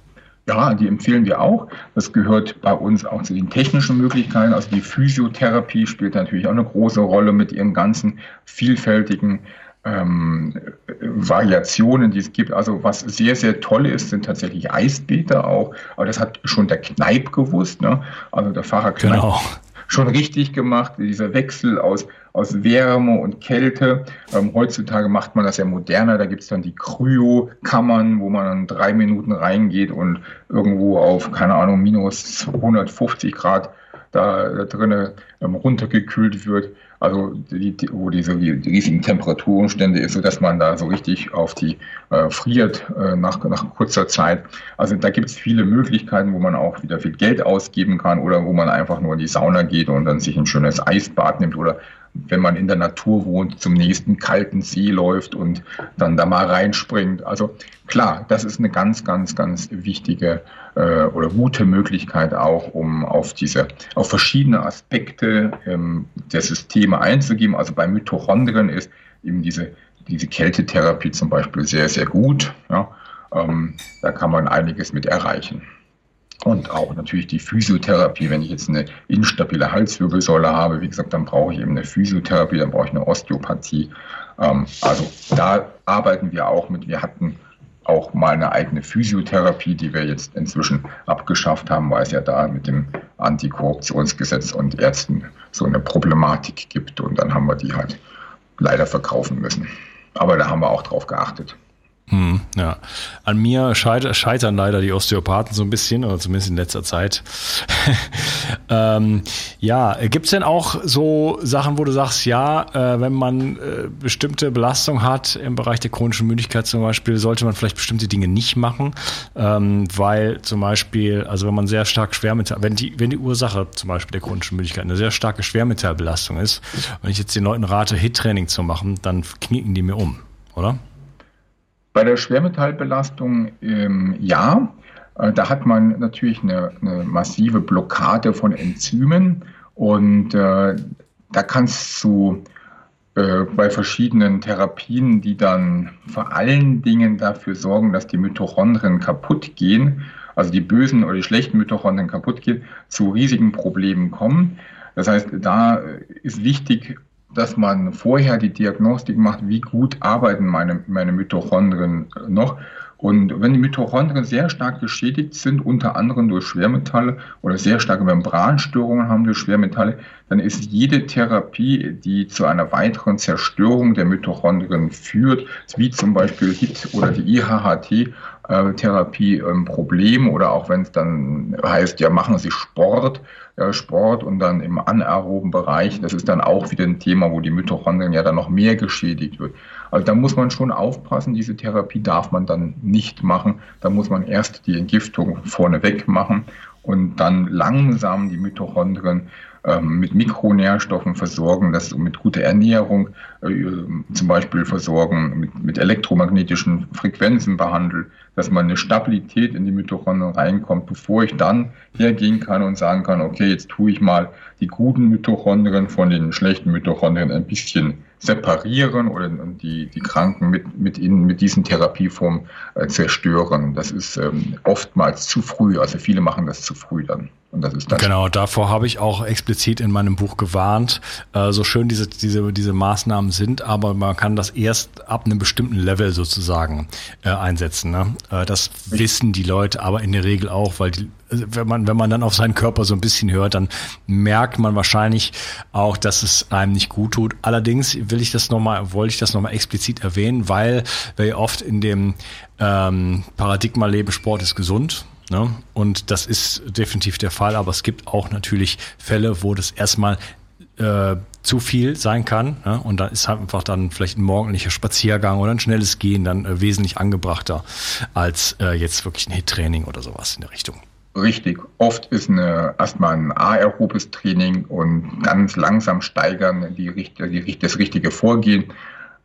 S2: Ja, die empfehlen wir auch. Das gehört bei uns auch zu den technischen Möglichkeiten. Also die Physiotherapie spielt natürlich auch eine große Rolle mit ihren ganzen vielfältigen ähm, Variationen, die es gibt. Also was sehr, sehr toll ist, sind tatsächlich Eisbäder auch. Aber das hat schon der Kneip gewusst. Ne? Also der Fahrer Kneip genau. schon richtig gemacht. Dieser Wechsel aus, aus Wärme und Kälte. Ähm, heutzutage macht man das ja moderner. Da gibt es dann die Kryo-Kammern, wo man dann drei Minuten reingeht und irgendwo auf, keine Ahnung, minus 150 Grad da, da drinnen ähm, runtergekühlt wird also die, die, wo diese die riesigen Temperaturumstände ist, so dass man da so richtig auf die äh, friert äh, nach, nach kurzer Zeit. Also da gibt es viele Möglichkeiten, wo man auch wieder viel Geld ausgeben kann oder wo man einfach nur in die Sauna geht und dann sich ein schönes Eisbad nimmt oder wenn man in der Natur wohnt, zum nächsten kalten See läuft und dann da mal reinspringt. Also klar, das ist eine ganz, ganz, ganz wichtige äh, oder gute Möglichkeit auch, um auf diese, auf verschiedene Aspekte ähm, der Systeme einzugehen. Also bei Mitochondrien ist eben diese, diese Kältetherapie zum Beispiel sehr, sehr gut. Ja. Ähm, da kann man einiges mit erreichen. Und auch natürlich die Physiotherapie. Wenn ich jetzt eine instabile Halswirbelsäule habe, wie gesagt, dann brauche ich eben eine Physiotherapie, dann brauche ich eine Osteopathie. Ähm, also da arbeiten wir auch mit. Wir hatten auch mal eine eigene Physiotherapie, die wir jetzt inzwischen abgeschafft haben, weil es ja da mit dem Antikorruptionsgesetz und Ärzten so eine Problematik gibt. Und dann haben wir die halt leider verkaufen müssen. Aber da haben wir auch drauf geachtet.
S1: Hm, ja. An mir scheitern leider die Osteopathen so ein bisschen, oder zumindest in letzter Zeit. ähm, ja, gibt's denn auch so Sachen, wo du sagst, ja, äh, wenn man äh, bestimmte Belastung hat im Bereich der chronischen Müdigkeit zum Beispiel, sollte man vielleicht bestimmte Dinge nicht machen, ähm, weil zum Beispiel, also wenn man sehr stark Schwermetall, wenn die, wenn die Ursache zum Beispiel der chronischen Müdigkeit eine sehr starke Schwermetallbelastung ist, wenn ich jetzt den Leuten rate, Hit-Training zu machen, dann knicken die mir um, oder?
S2: Bei der Schwermetallbelastung ähm, ja. Äh, da hat man natürlich eine, eine, massive Blockade von Enzymen und äh, da kann es zu äh, bei verschiedenen Therapien, die dann vor allen Dingen dafür sorgen, dass die Mitochondrien kaputt gehen, also die bösen oder die schlechten Mitochondrien kaputt gehen, zu riesigen Problemen kommen. Das heißt, da ist wichtig, dass man vorher die Diagnostik macht, wie gut arbeiten meine, meine Mitochondrien noch. Und wenn die Mitochondrien sehr stark geschädigt sind, unter anderem durch Schwermetalle oder sehr starke Membranstörungen haben durch Schwermetalle, dann ist jede Therapie, die zu einer weiteren Zerstörung der Mitochondrien führt, wie zum Beispiel HIT oder die IHHT, Therapie ein Problem oder auch wenn es dann heißt, ja, machen Sie Sport, Sport und dann im anaeroben Bereich, das ist dann auch wieder ein Thema, wo die Mitochondrien ja dann noch mehr geschädigt wird. Also da muss man schon aufpassen, diese Therapie darf man dann nicht machen. Da muss man erst die Entgiftung vorneweg machen und dann langsam die Mitochondrien mit Mikronährstoffen versorgen, das mit guter Ernährung äh, zum Beispiel versorgen, mit, mit elektromagnetischen Frequenzen behandeln, dass man eine Stabilität in die Mitochondrien reinkommt, bevor ich dann hergehen kann und sagen kann, okay, jetzt tue ich mal die guten Mitochondrien von den schlechten Mitochondrien ein bisschen separieren oder die, die Kranken mit, mit, ihnen, mit diesen Therapieformen äh, zerstören. Das ist ähm, oftmals zu früh. Also viele machen das zu früh dann. Und das ist das.
S1: Genau, davor habe ich auch explizit in meinem Buch gewarnt. Äh, so schön diese, diese, diese Maßnahmen sind, aber man kann das erst ab einem bestimmten Level sozusagen äh, einsetzen. Ne? Äh, das wissen die Leute aber in der Regel auch, weil die, wenn man, wenn man dann auf seinen Körper so ein bisschen hört, dann merkt man wahrscheinlich auch, dass es einem nicht gut tut. Allerdings will ich das nochmal, wollte ich das nochmal explizit erwähnen, weil wir oft in dem ähm, Paradigma leben, Sport ist gesund. Ne? Und das ist definitiv der Fall, aber es gibt auch natürlich Fälle, wo das erstmal äh, zu viel sein kann. Ne? Und da ist halt einfach dann vielleicht ein morgendlicher Spaziergang oder ein schnelles Gehen dann äh, wesentlich angebrachter als äh, jetzt wirklich ein Hit-Training oder sowas in der Richtung.
S2: Richtig. Oft ist eine, erstmal ein aerobes Training und ganz langsam steigern die, die, das richtige Vorgehen.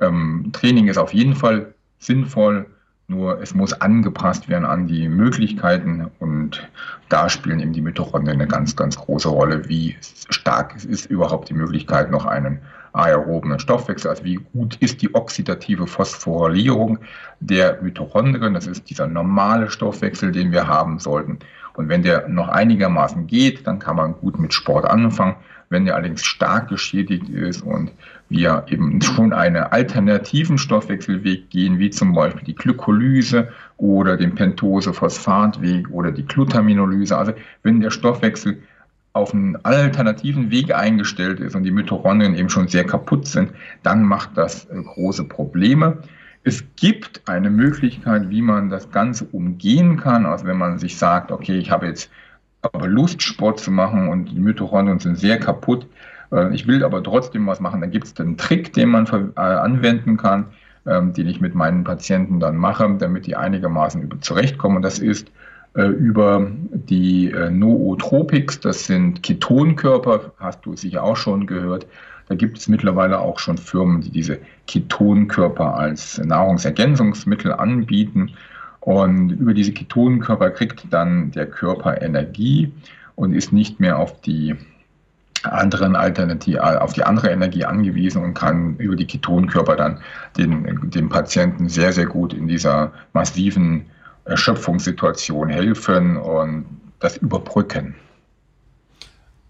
S2: Ähm, Training ist auf jeden Fall sinnvoll, nur es muss angepasst werden an die Möglichkeiten und da spielen eben die Mitochondrien eine ganz, ganz große Rolle. Wie stark ist überhaupt die Möglichkeit, noch einen aerobenen Stoffwechsel, also wie gut ist die oxidative Phosphorylierung der Mitochondrien, das ist dieser normale Stoffwechsel, den wir haben sollten. Und wenn der noch einigermaßen geht, dann kann man gut mit Sport anfangen. Wenn der allerdings stark geschädigt ist und wir eben schon einen alternativen Stoffwechselweg gehen, wie zum Beispiel die Glykolyse oder den Pentose-Phosphatweg oder die Glutaminolyse, also wenn der Stoffwechsel auf einen alternativen Weg eingestellt ist und die Mitochondrien eben schon sehr kaputt sind, dann macht das äh, große Probleme. Es gibt eine Möglichkeit, wie man das Ganze umgehen kann. Also wenn man sich sagt, okay, ich habe jetzt aber Lust, Sport zu machen und die Mitochondrien sind sehr kaputt, äh, ich will aber trotzdem was machen, dann gibt es einen Trick, den man äh, anwenden kann, ähm, den ich mit meinen Patienten dann mache, damit die einigermaßen zurechtkommen. Und das ist, über die äh, Nootropics, das sind Ketonkörper, hast du sicher auch schon gehört. Da gibt es mittlerweile auch schon Firmen, die diese Ketonkörper als Nahrungsergänzungsmittel anbieten. Und über diese Ketonkörper kriegt dann der Körper Energie und ist nicht mehr auf die anderen Alternative, auf die andere Energie angewiesen und kann über die Ketonkörper dann den, den Patienten sehr, sehr gut in dieser massiven Erschöpfungssituation helfen und das überbrücken.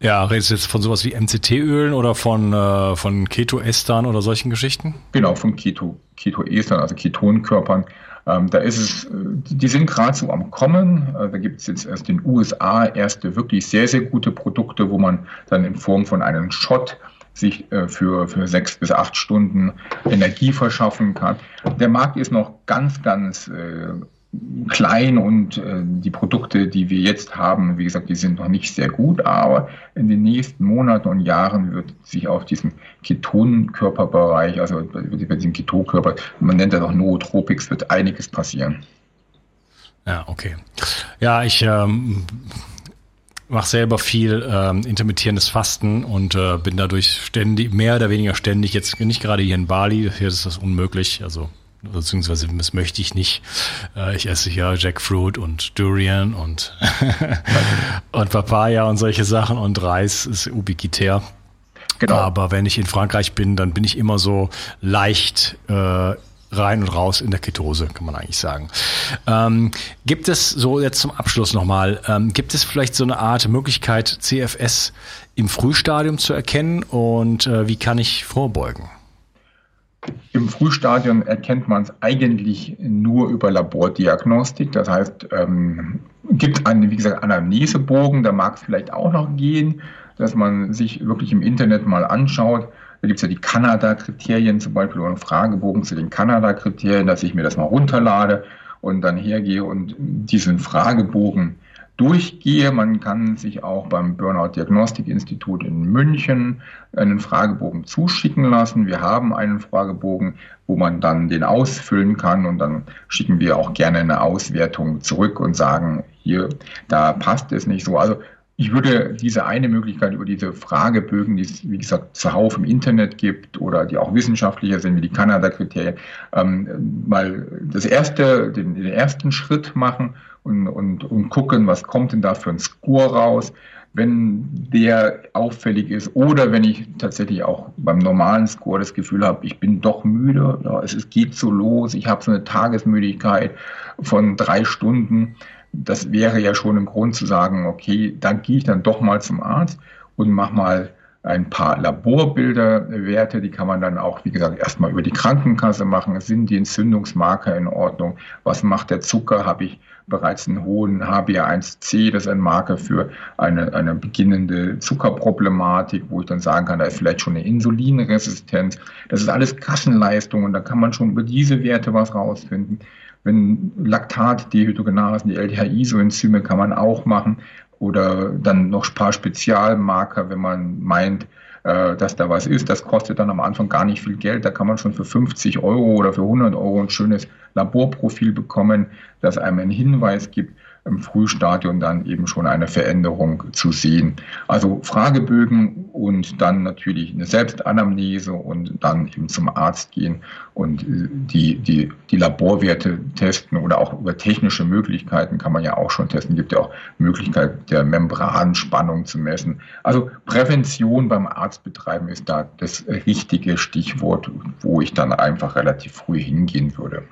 S1: Ja, redest du jetzt von sowas wie MCT-Ölen oder von, äh, von Ketoestern oder solchen Geschichten?
S2: Genau, von Keto, Ketoestern, also Ketonkörpern. Ähm, da ist es, die sind gerade so am Kommen. Äh, da gibt es jetzt erst in den USA erste wirklich sehr, sehr gute Produkte, wo man dann in Form von einem Shot sich äh, für, für sechs bis acht Stunden Energie verschaffen kann. Der Markt ist noch ganz, ganz äh, klein und äh, die Produkte, die wir jetzt haben, wie gesagt, die sind noch nicht sehr gut, aber in den nächsten Monaten und Jahren wird sich auf diesem Ketonkörperbereich, also bei diesem Ketonkörper, man nennt das auch Nootropics, wird einiges passieren.
S1: Ja, okay. Ja, ich ähm, mache selber viel ähm, intermittierendes Fasten und äh, bin dadurch ständig, mehr oder weniger ständig, jetzt nicht gerade hier in Bali, hier ist das unmöglich, also beziehungsweise das möchte ich nicht. Äh, ich esse ja Jackfruit und Durian und, und Papaya und solche Sachen und Reis ist ubiquitär. Genau. Aber wenn ich in Frankreich bin, dann bin ich immer so leicht äh, rein und raus in der Ketose, kann man eigentlich sagen. Ähm, gibt es, so jetzt zum Abschluss nochmal, ähm, gibt es vielleicht so eine Art Möglichkeit, CFS im Frühstadium zu erkennen und äh, wie kann ich vorbeugen?
S2: Im Frühstadium erkennt man es eigentlich nur über Labordiagnostik. Das heißt, ähm, gibt einen, wie gesagt, Anamnesebogen, da mag es vielleicht auch noch gehen, dass man sich wirklich im Internet mal anschaut, da gibt es ja die Kanada-Kriterien zum Beispiel oder einen Fragebogen zu den Kanada-Kriterien, dass ich mir das mal runterlade und dann hergehe und diesen Fragebogen durchgehe. Man kann sich auch beim Burnout Diagnostik Institut in München einen Fragebogen zuschicken lassen. Wir haben einen Fragebogen, wo man dann den ausfüllen kann und dann schicken wir auch gerne eine Auswertung zurück und sagen, hier, da passt es nicht so. Also ich würde diese eine Möglichkeit über diese Fragebögen, die es, wie gesagt, zuhauf im Internet gibt oder die auch wissenschaftlicher sind, wie die Kanada-Kriterien, ähm, mal das erste, den, den ersten Schritt machen und, und, und gucken, was kommt denn da für ein Score raus. Wenn der auffällig ist oder wenn ich tatsächlich auch beim normalen Score das Gefühl habe, ich bin doch müde, ja, es, es geht so los, ich habe so eine Tagesmüdigkeit von drei Stunden, das wäre ja schon ein Grund zu sagen, okay, dann gehe ich dann doch mal zum Arzt und mache mal ein paar Laborbilderwerte, die kann man dann auch, wie gesagt, erstmal über die Krankenkasse machen. Sind die Entzündungsmarker in Ordnung? Was macht der Zucker? Habe ich bereits einen hohen HbA1c? Das ist ein Marker für eine, eine beginnende Zuckerproblematik, wo ich dann sagen kann, da ist vielleicht schon eine Insulinresistenz. Das ist alles Kassenleistung und da kann man schon über diese Werte was rausfinden. Wenn Laktat, Dehydrogenasen, die LDH-Isoenzyme kann man auch machen oder dann noch ein paar Spezialmarker, wenn man meint, äh, dass da was ist. Das kostet dann am Anfang gar nicht viel Geld. Da kann man schon für 50 Euro oder für 100 Euro ein schönes Laborprofil bekommen, das einem einen Hinweis gibt, im Frühstadium dann eben schon eine Veränderung zu sehen. Also Fragebögen und dann natürlich eine Selbstanamnese und dann eben zum Arzt gehen und äh, die, die, die Laborwerte testen oder auch über technische Möglichkeiten kann man ja auch schon testen. Es gibt ja auch Möglichkeit der Membranspannung zu messen. Also Prävention beim Arzt betreiben ist da das richtige Stichwort, wo ich dann einfach relativ früh hingehen würde.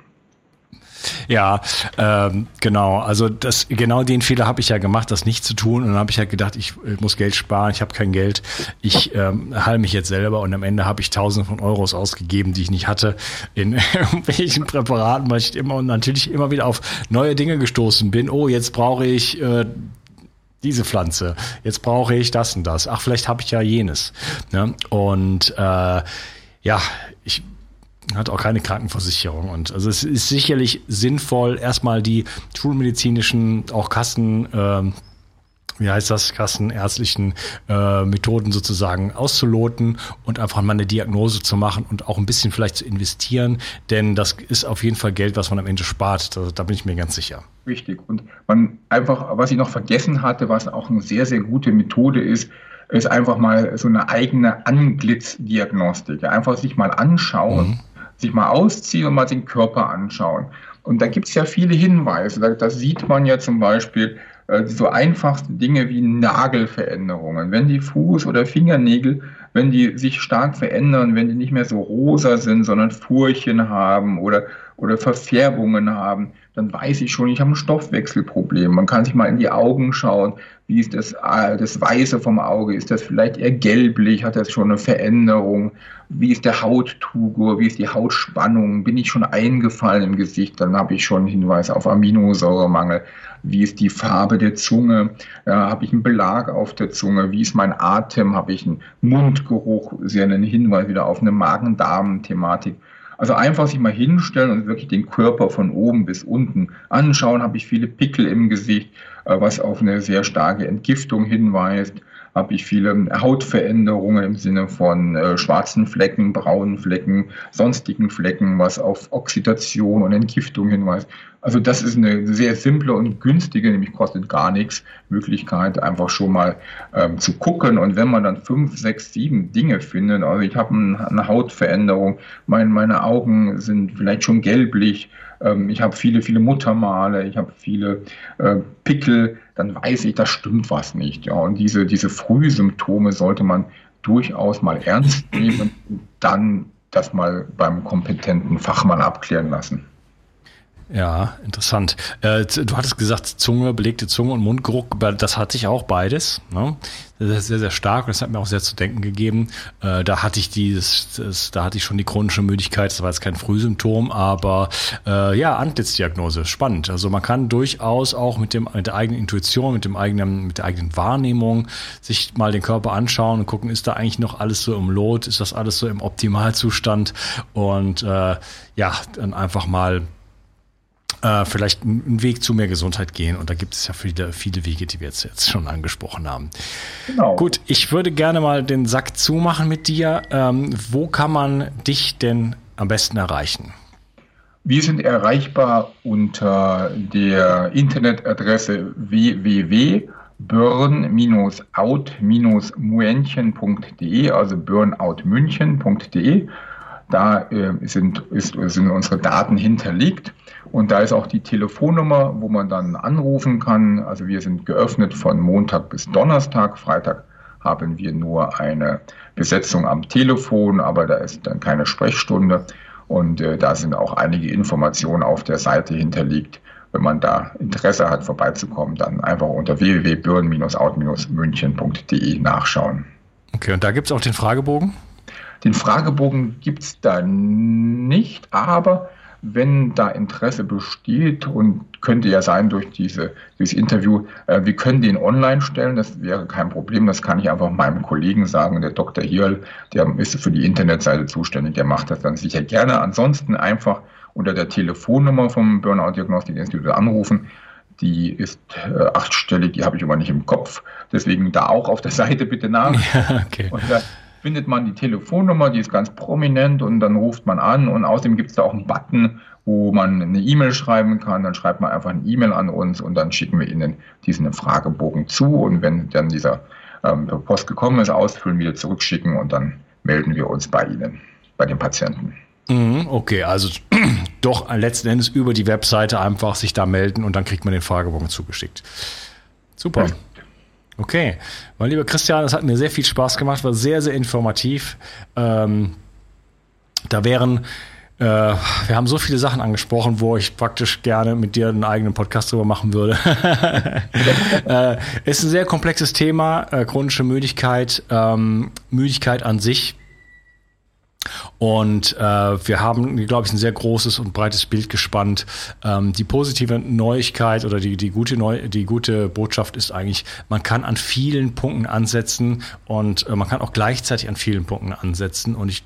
S1: Ja, ähm, genau. Also das genau den Fehler habe ich ja gemacht, das nicht zu tun. Und dann habe ich halt gedacht, ich, ich muss Geld sparen, ich habe kein Geld, ich ähm, heile mich jetzt selber und am Ende habe ich Tausende von Euros ausgegeben, die ich nicht hatte in irgendwelchen Präparaten, weil ich immer und natürlich immer wieder auf neue Dinge gestoßen bin. Oh, jetzt brauche ich äh, diese Pflanze, jetzt brauche ich das und das. Ach, vielleicht habe ich ja jenes. Ne? Und äh, ja, ich hat auch keine Krankenversicherung. Und also es ist sicherlich sinnvoll, erstmal die schulmedizinischen, auch Kassen, äh, wie heißt das, kassenärztlichen äh, Methoden sozusagen auszuloten und einfach mal eine Diagnose zu machen und auch ein bisschen vielleicht zu investieren, denn das ist auf jeden Fall Geld, was man am Ende spart. Da, da bin ich mir ganz sicher.
S2: Richtig. Und man einfach, was ich noch vergessen hatte, was auch eine sehr, sehr gute Methode ist, ist einfach mal so eine eigene Anglitzdiagnostik. Einfach sich mal anschauen. Mhm sich mal ausziehen und mal den Körper anschauen. Und da gibt es ja viele Hinweise. Da, da, sieht man ja zum Beispiel äh, so einfachste Dinge wie Nagelveränderungen. Wenn die Fuß- oder Fingernägel, wenn die sich stark verändern, wenn die nicht mehr so rosa sind, sondern Furchen haben oder, oder Verfärbungen haben, dann weiß ich schon, ich habe ein Stoffwechselproblem. Man kann sich mal in die Augen schauen. Wie ist das, äh, das Weiße vom Auge? Ist das vielleicht eher gelblich? Hat das schon eine Veränderung? Wie ist der Hauttugur? Wie ist die Hautspannung? Bin ich schon eingefallen im Gesicht? Dann habe ich schon einen Hinweis auf Aminosäuremangel. Wie ist die Farbe der Zunge? Ja, habe ich einen Belag auf der Zunge? Wie ist mein Atem? Habe ich einen Mundgeruch? Sehr einen Hinweis wieder auf eine Magen-Darm-Thematik. Also einfach sich mal hinstellen und wirklich den Körper von oben bis unten anschauen. Habe ich viele Pickel im Gesicht, äh, was auf eine sehr starke Entgiftung hinweist habe ich viele Hautveränderungen im Sinne von äh, schwarzen Flecken, braunen Flecken, sonstigen Flecken, was auf Oxidation und Entgiftung hinweist. Also das ist eine sehr simple und günstige, nämlich kostet gar nichts, Möglichkeit einfach schon mal ähm, zu gucken. Und wenn man dann fünf, sechs, sieben Dinge findet, also ich habe eine Hautveränderung, mein, meine Augen sind vielleicht schon gelblich, ähm, ich habe viele, viele Muttermale, ich habe viele äh, Pickel, dann weiß ich, da stimmt was nicht. Ja, und diese, diese Frühsymptome sollte man durchaus mal ernst nehmen und dann das mal beim kompetenten Fachmann abklären lassen.
S1: Ja, interessant. Äh, du hattest gesagt, Zunge, belegte Zunge und Mundgeruch, das hatte ich auch beides. Ne? Das ist sehr, sehr stark und das hat mir auch sehr zu denken gegeben. Äh, da hatte ich dieses, das, da hatte ich schon die chronische Müdigkeit, das war jetzt kein Frühsymptom, aber äh, ja, Antlitzdiagnose, spannend. Also man kann durchaus auch mit dem, mit der eigenen Intuition, mit dem eigenen, mit der eigenen Wahrnehmung sich mal den Körper anschauen und gucken, ist da eigentlich noch alles so im Lot, ist das alles so im Optimalzustand und äh, ja, dann einfach mal äh, vielleicht einen Weg zu mehr Gesundheit gehen. Und da gibt es ja viele, viele Wege, die wir jetzt, jetzt schon angesprochen haben. Genau. Gut, ich würde gerne mal den Sack zumachen mit dir. Ähm, wo kann man dich denn am besten erreichen?
S2: Wir sind erreichbar unter der Internetadresse www.burn-out-muenchen.de, also burnoutmünchen.de. Da äh, sind, ist, sind unsere Daten hinterlegt. Und da ist auch die Telefonnummer, wo man dann anrufen kann. Also wir sind geöffnet von Montag bis Donnerstag. Freitag haben wir nur eine Besetzung am Telefon, aber da ist dann keine Sprechstunde. Und äh, da sind auch einige Informationen auf der Seite hinterlegt. Wenn man da Interesse hat, vorbeizukommen, dann einfach unter www.bürden-out-münchen.de nachschauen.
S1: Okay, und da gibt es auch den Fragebogen?
S2: Den Fragebogen gibt es da nicht, aber wenn da Interesse besteht und könnte ja sein durch diese, dieses Interview, äh, wir können den online stellen, das wäre kein Problem, das kann ich einfach meinem Kollegen sagen, der Dr. Hirl, der ist für die Internetseite zuständig, der macht das dann sicher gerne. Ansonsten einfach unter der Telefonnummer vom Burnout Diagnostik Institut anrufen. Die ist äh, achtstellig, die habe ich aber nicht im Kopf. Deswegen da auch auf der Seite bitte nach. Ja, okay. Und da findet man die Telefonnummer, die ist ganz prominent und dann ruft man an und außerdem gibt es da auch einen Button, wo man eine E-Mail schreiben kann. Dann schreibt man einfach eine E-Mail an uns und dann schicken wir Ihnen diesen Fragebogen zu und wenn dann dieser ähm, Post gekommen ist, ausfüllen, wieder zurückschicken und dann melden wir uns bei Ihnen, bei den Patienten.
S1: Mhm, okay, also doch letzten Endes über die Webseite einfach sich da melden und dann kriegt man den Fragebogen zugeschickt. Super. Ja. Okay, mein lieber Christian, es hat mir sehr viel Spaß gemacht, war sehr, sehr informativ. Ähm, da wären, äh, wir haben so viele Sachen angesprochen, wo ich praktisch gerne mit dir einen eigenen Podcast drüber machen würde. äh, ist ein sehr komplexes Thema, äh, chronische Müdigkeit, ähm, Müdigkeit an sich und äh, wir haben, glaube ich, ein sehr großes und breites Bild gespannt. Ähm, die positive Neuigkeit oder die, die, gute Neu die gute Botschaft ist eigentlich, man kann an vielen Punkten ansetzen und äh, man kann auch gleichzeitig an vielen Punkten ansetzen. Und ich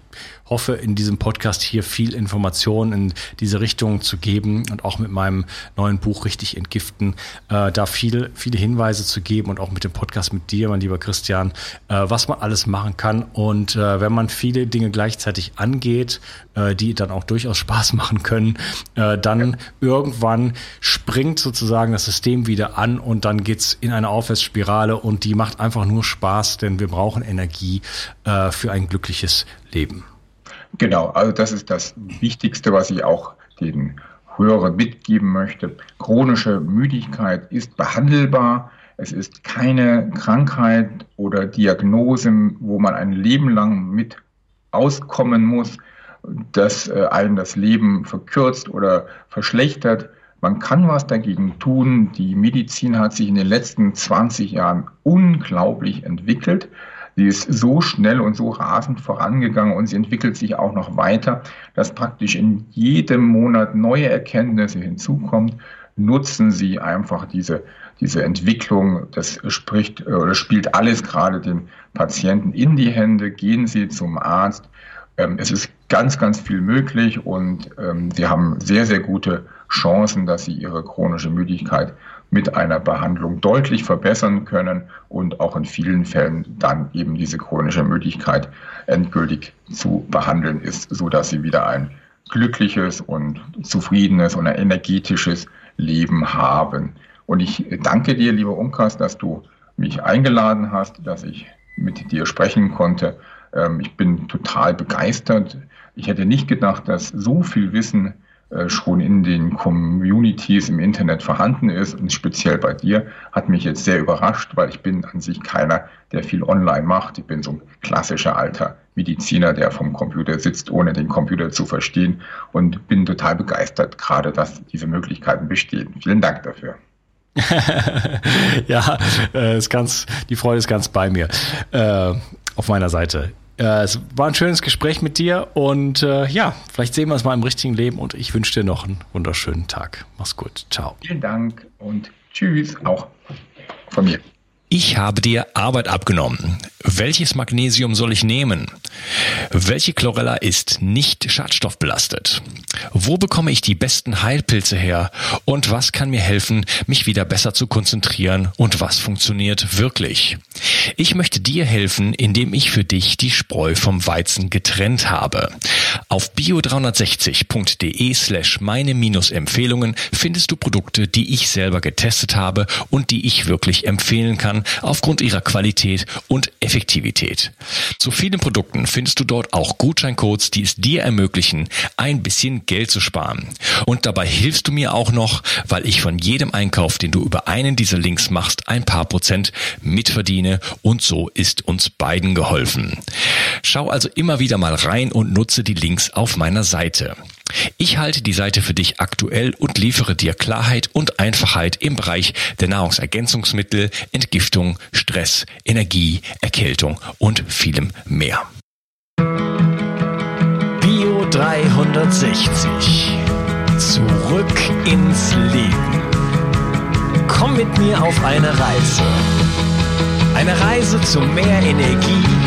S1: hoffe, in diesem Podcast hier viel Information in diese Richtung zu geben und auch mit meinem neuen Buch richtig entgiften, äh, da viel, viele Hinweise zu geben und auch mit dem Podcast mit dir, mein lieber Christian, äh, was man alles machen kann. Und äh, wenn man viele Dinge gleichzeitig angeht, äh, die dann auch durchaus Spaß machen können, äh, dann irgendwann springt sozusagen das System wieder an und dann geht's in eine Aufwärtsspirale und die macht einfach nur Spaß, denn wir brauchen Energie äh, für ein glückliches Leben.
S2: Genau, also das ist das Wichtigste, was ich auch den Hörern mitgeben möchte. Chronische Müdigkeit ist behandelbar. Es ist keine Krankheit oder Diagnose, wo man ein Leben lang mit auskommen muss, das äh, einem das Leben verkürzt oder verschlechtert. Man kann was dagegen tun. Die Medizin hat sich in den letzten 20 Jahren unglaublich entwickelt. Sie ist so schnell und so rasend vorangegangen und sie entwickelt sich auch noch weiter, dass praktisch in jedem Monat neue Erkenntnisse hinzukommt. Nutzen Sie einfach diese, diese Entwicklung. Das spricht oder spielt alles gerade den Patienten in die Hände. Gehen Sie zum Arzt. Ähm, es ist ganz, ganz viel möglich und ähm, Sie haben sehr, sehr gute Chancen, dass Sie Ihre chronische Müdigkeit mit einer Behandlung deutlich verbessern können und auch in vielen Fällen dann eben diese chronische Müdigkeit endgültig zu behandeln ist, so dass sie wieder ein glückliches und zufriedenes und energetisches Leben haben. Und ich danke dir, lieber Umkas, dass du mich eingeladen hast, dass ich mit dir sprechen konnte. Ähm, ich bin total begeistert. Ich hätte nicht gedacht, dass so viel Wissen schon in den Communities im Internet vorhanden ist und speziell bei dir, hat mich jetzt sehr überrascht, weil ich bin an sich keiner, der viel online macht. Ich bin so ein klassischer alter Mediziner, der vom Computer sitzt, ohne den Computer zu verstehen und bin total begeistert, gerade dass diese Möglichkeiten bestehen. Vielen Dank dafür.
S3: ja, äh, ist ganz, die Freude ist ganz bei mir äh, auf meiner Seite. Äh, es war ein schönes Gespräch mit dir und äh, ja, vielleicht sehen wir uns mal im richtigen Leben und ich wünsche dir noch einen wunderschönen Tag. Mach's gut. Ciao.
S2: Vielen Dank und tschüss auch von mir.
S1: Ich habe dir Arbeit abgenommen. Welches Magnesium soll ich nehmen? Welche Chlorella ist nicht schadstoffbelastet? Wo bekomme ich die besten Heilpilze her? Und was kann mir helfen, mich wieder besser zu konzentrieren? Und was funktioniert wirklich? Ich möchte dir helfen, indem ich für dich die Spreu vom Weizen getrennt habe. Auf bio360.de slash meine Empfehlungen findest du Produkte, die ich selber getestet habe und die ich wirklich empfehlen kann aufgrund ihrer Qualität und Effektivität. Zu vielen Produkten findest du dort auch Gutscheincodes, die es dir ermöglichen, ein bisschen Geld zu sparen. Und dabei hilfst du mir auch noch, weil ich von jedem Einkauf, den du über einen dieser Links machst, ein paar Prozent mitverdiene und so ist uns beiden geholfen. Schau also immer wieder mal rein und nutze die Links auf meiner Seite. Ich halte die Seite für dich aktuell und liefere dir Klarheit und Einfachheit im Bereich der Nahrungsergänzungsmittel, Entgiftung, Stress, Energie, Erkältung und vielem mehr.
S4: Bio 360. Zurück ins Leben. Komm mit mir auf eine Reise. Eine Reise zu mehr Energie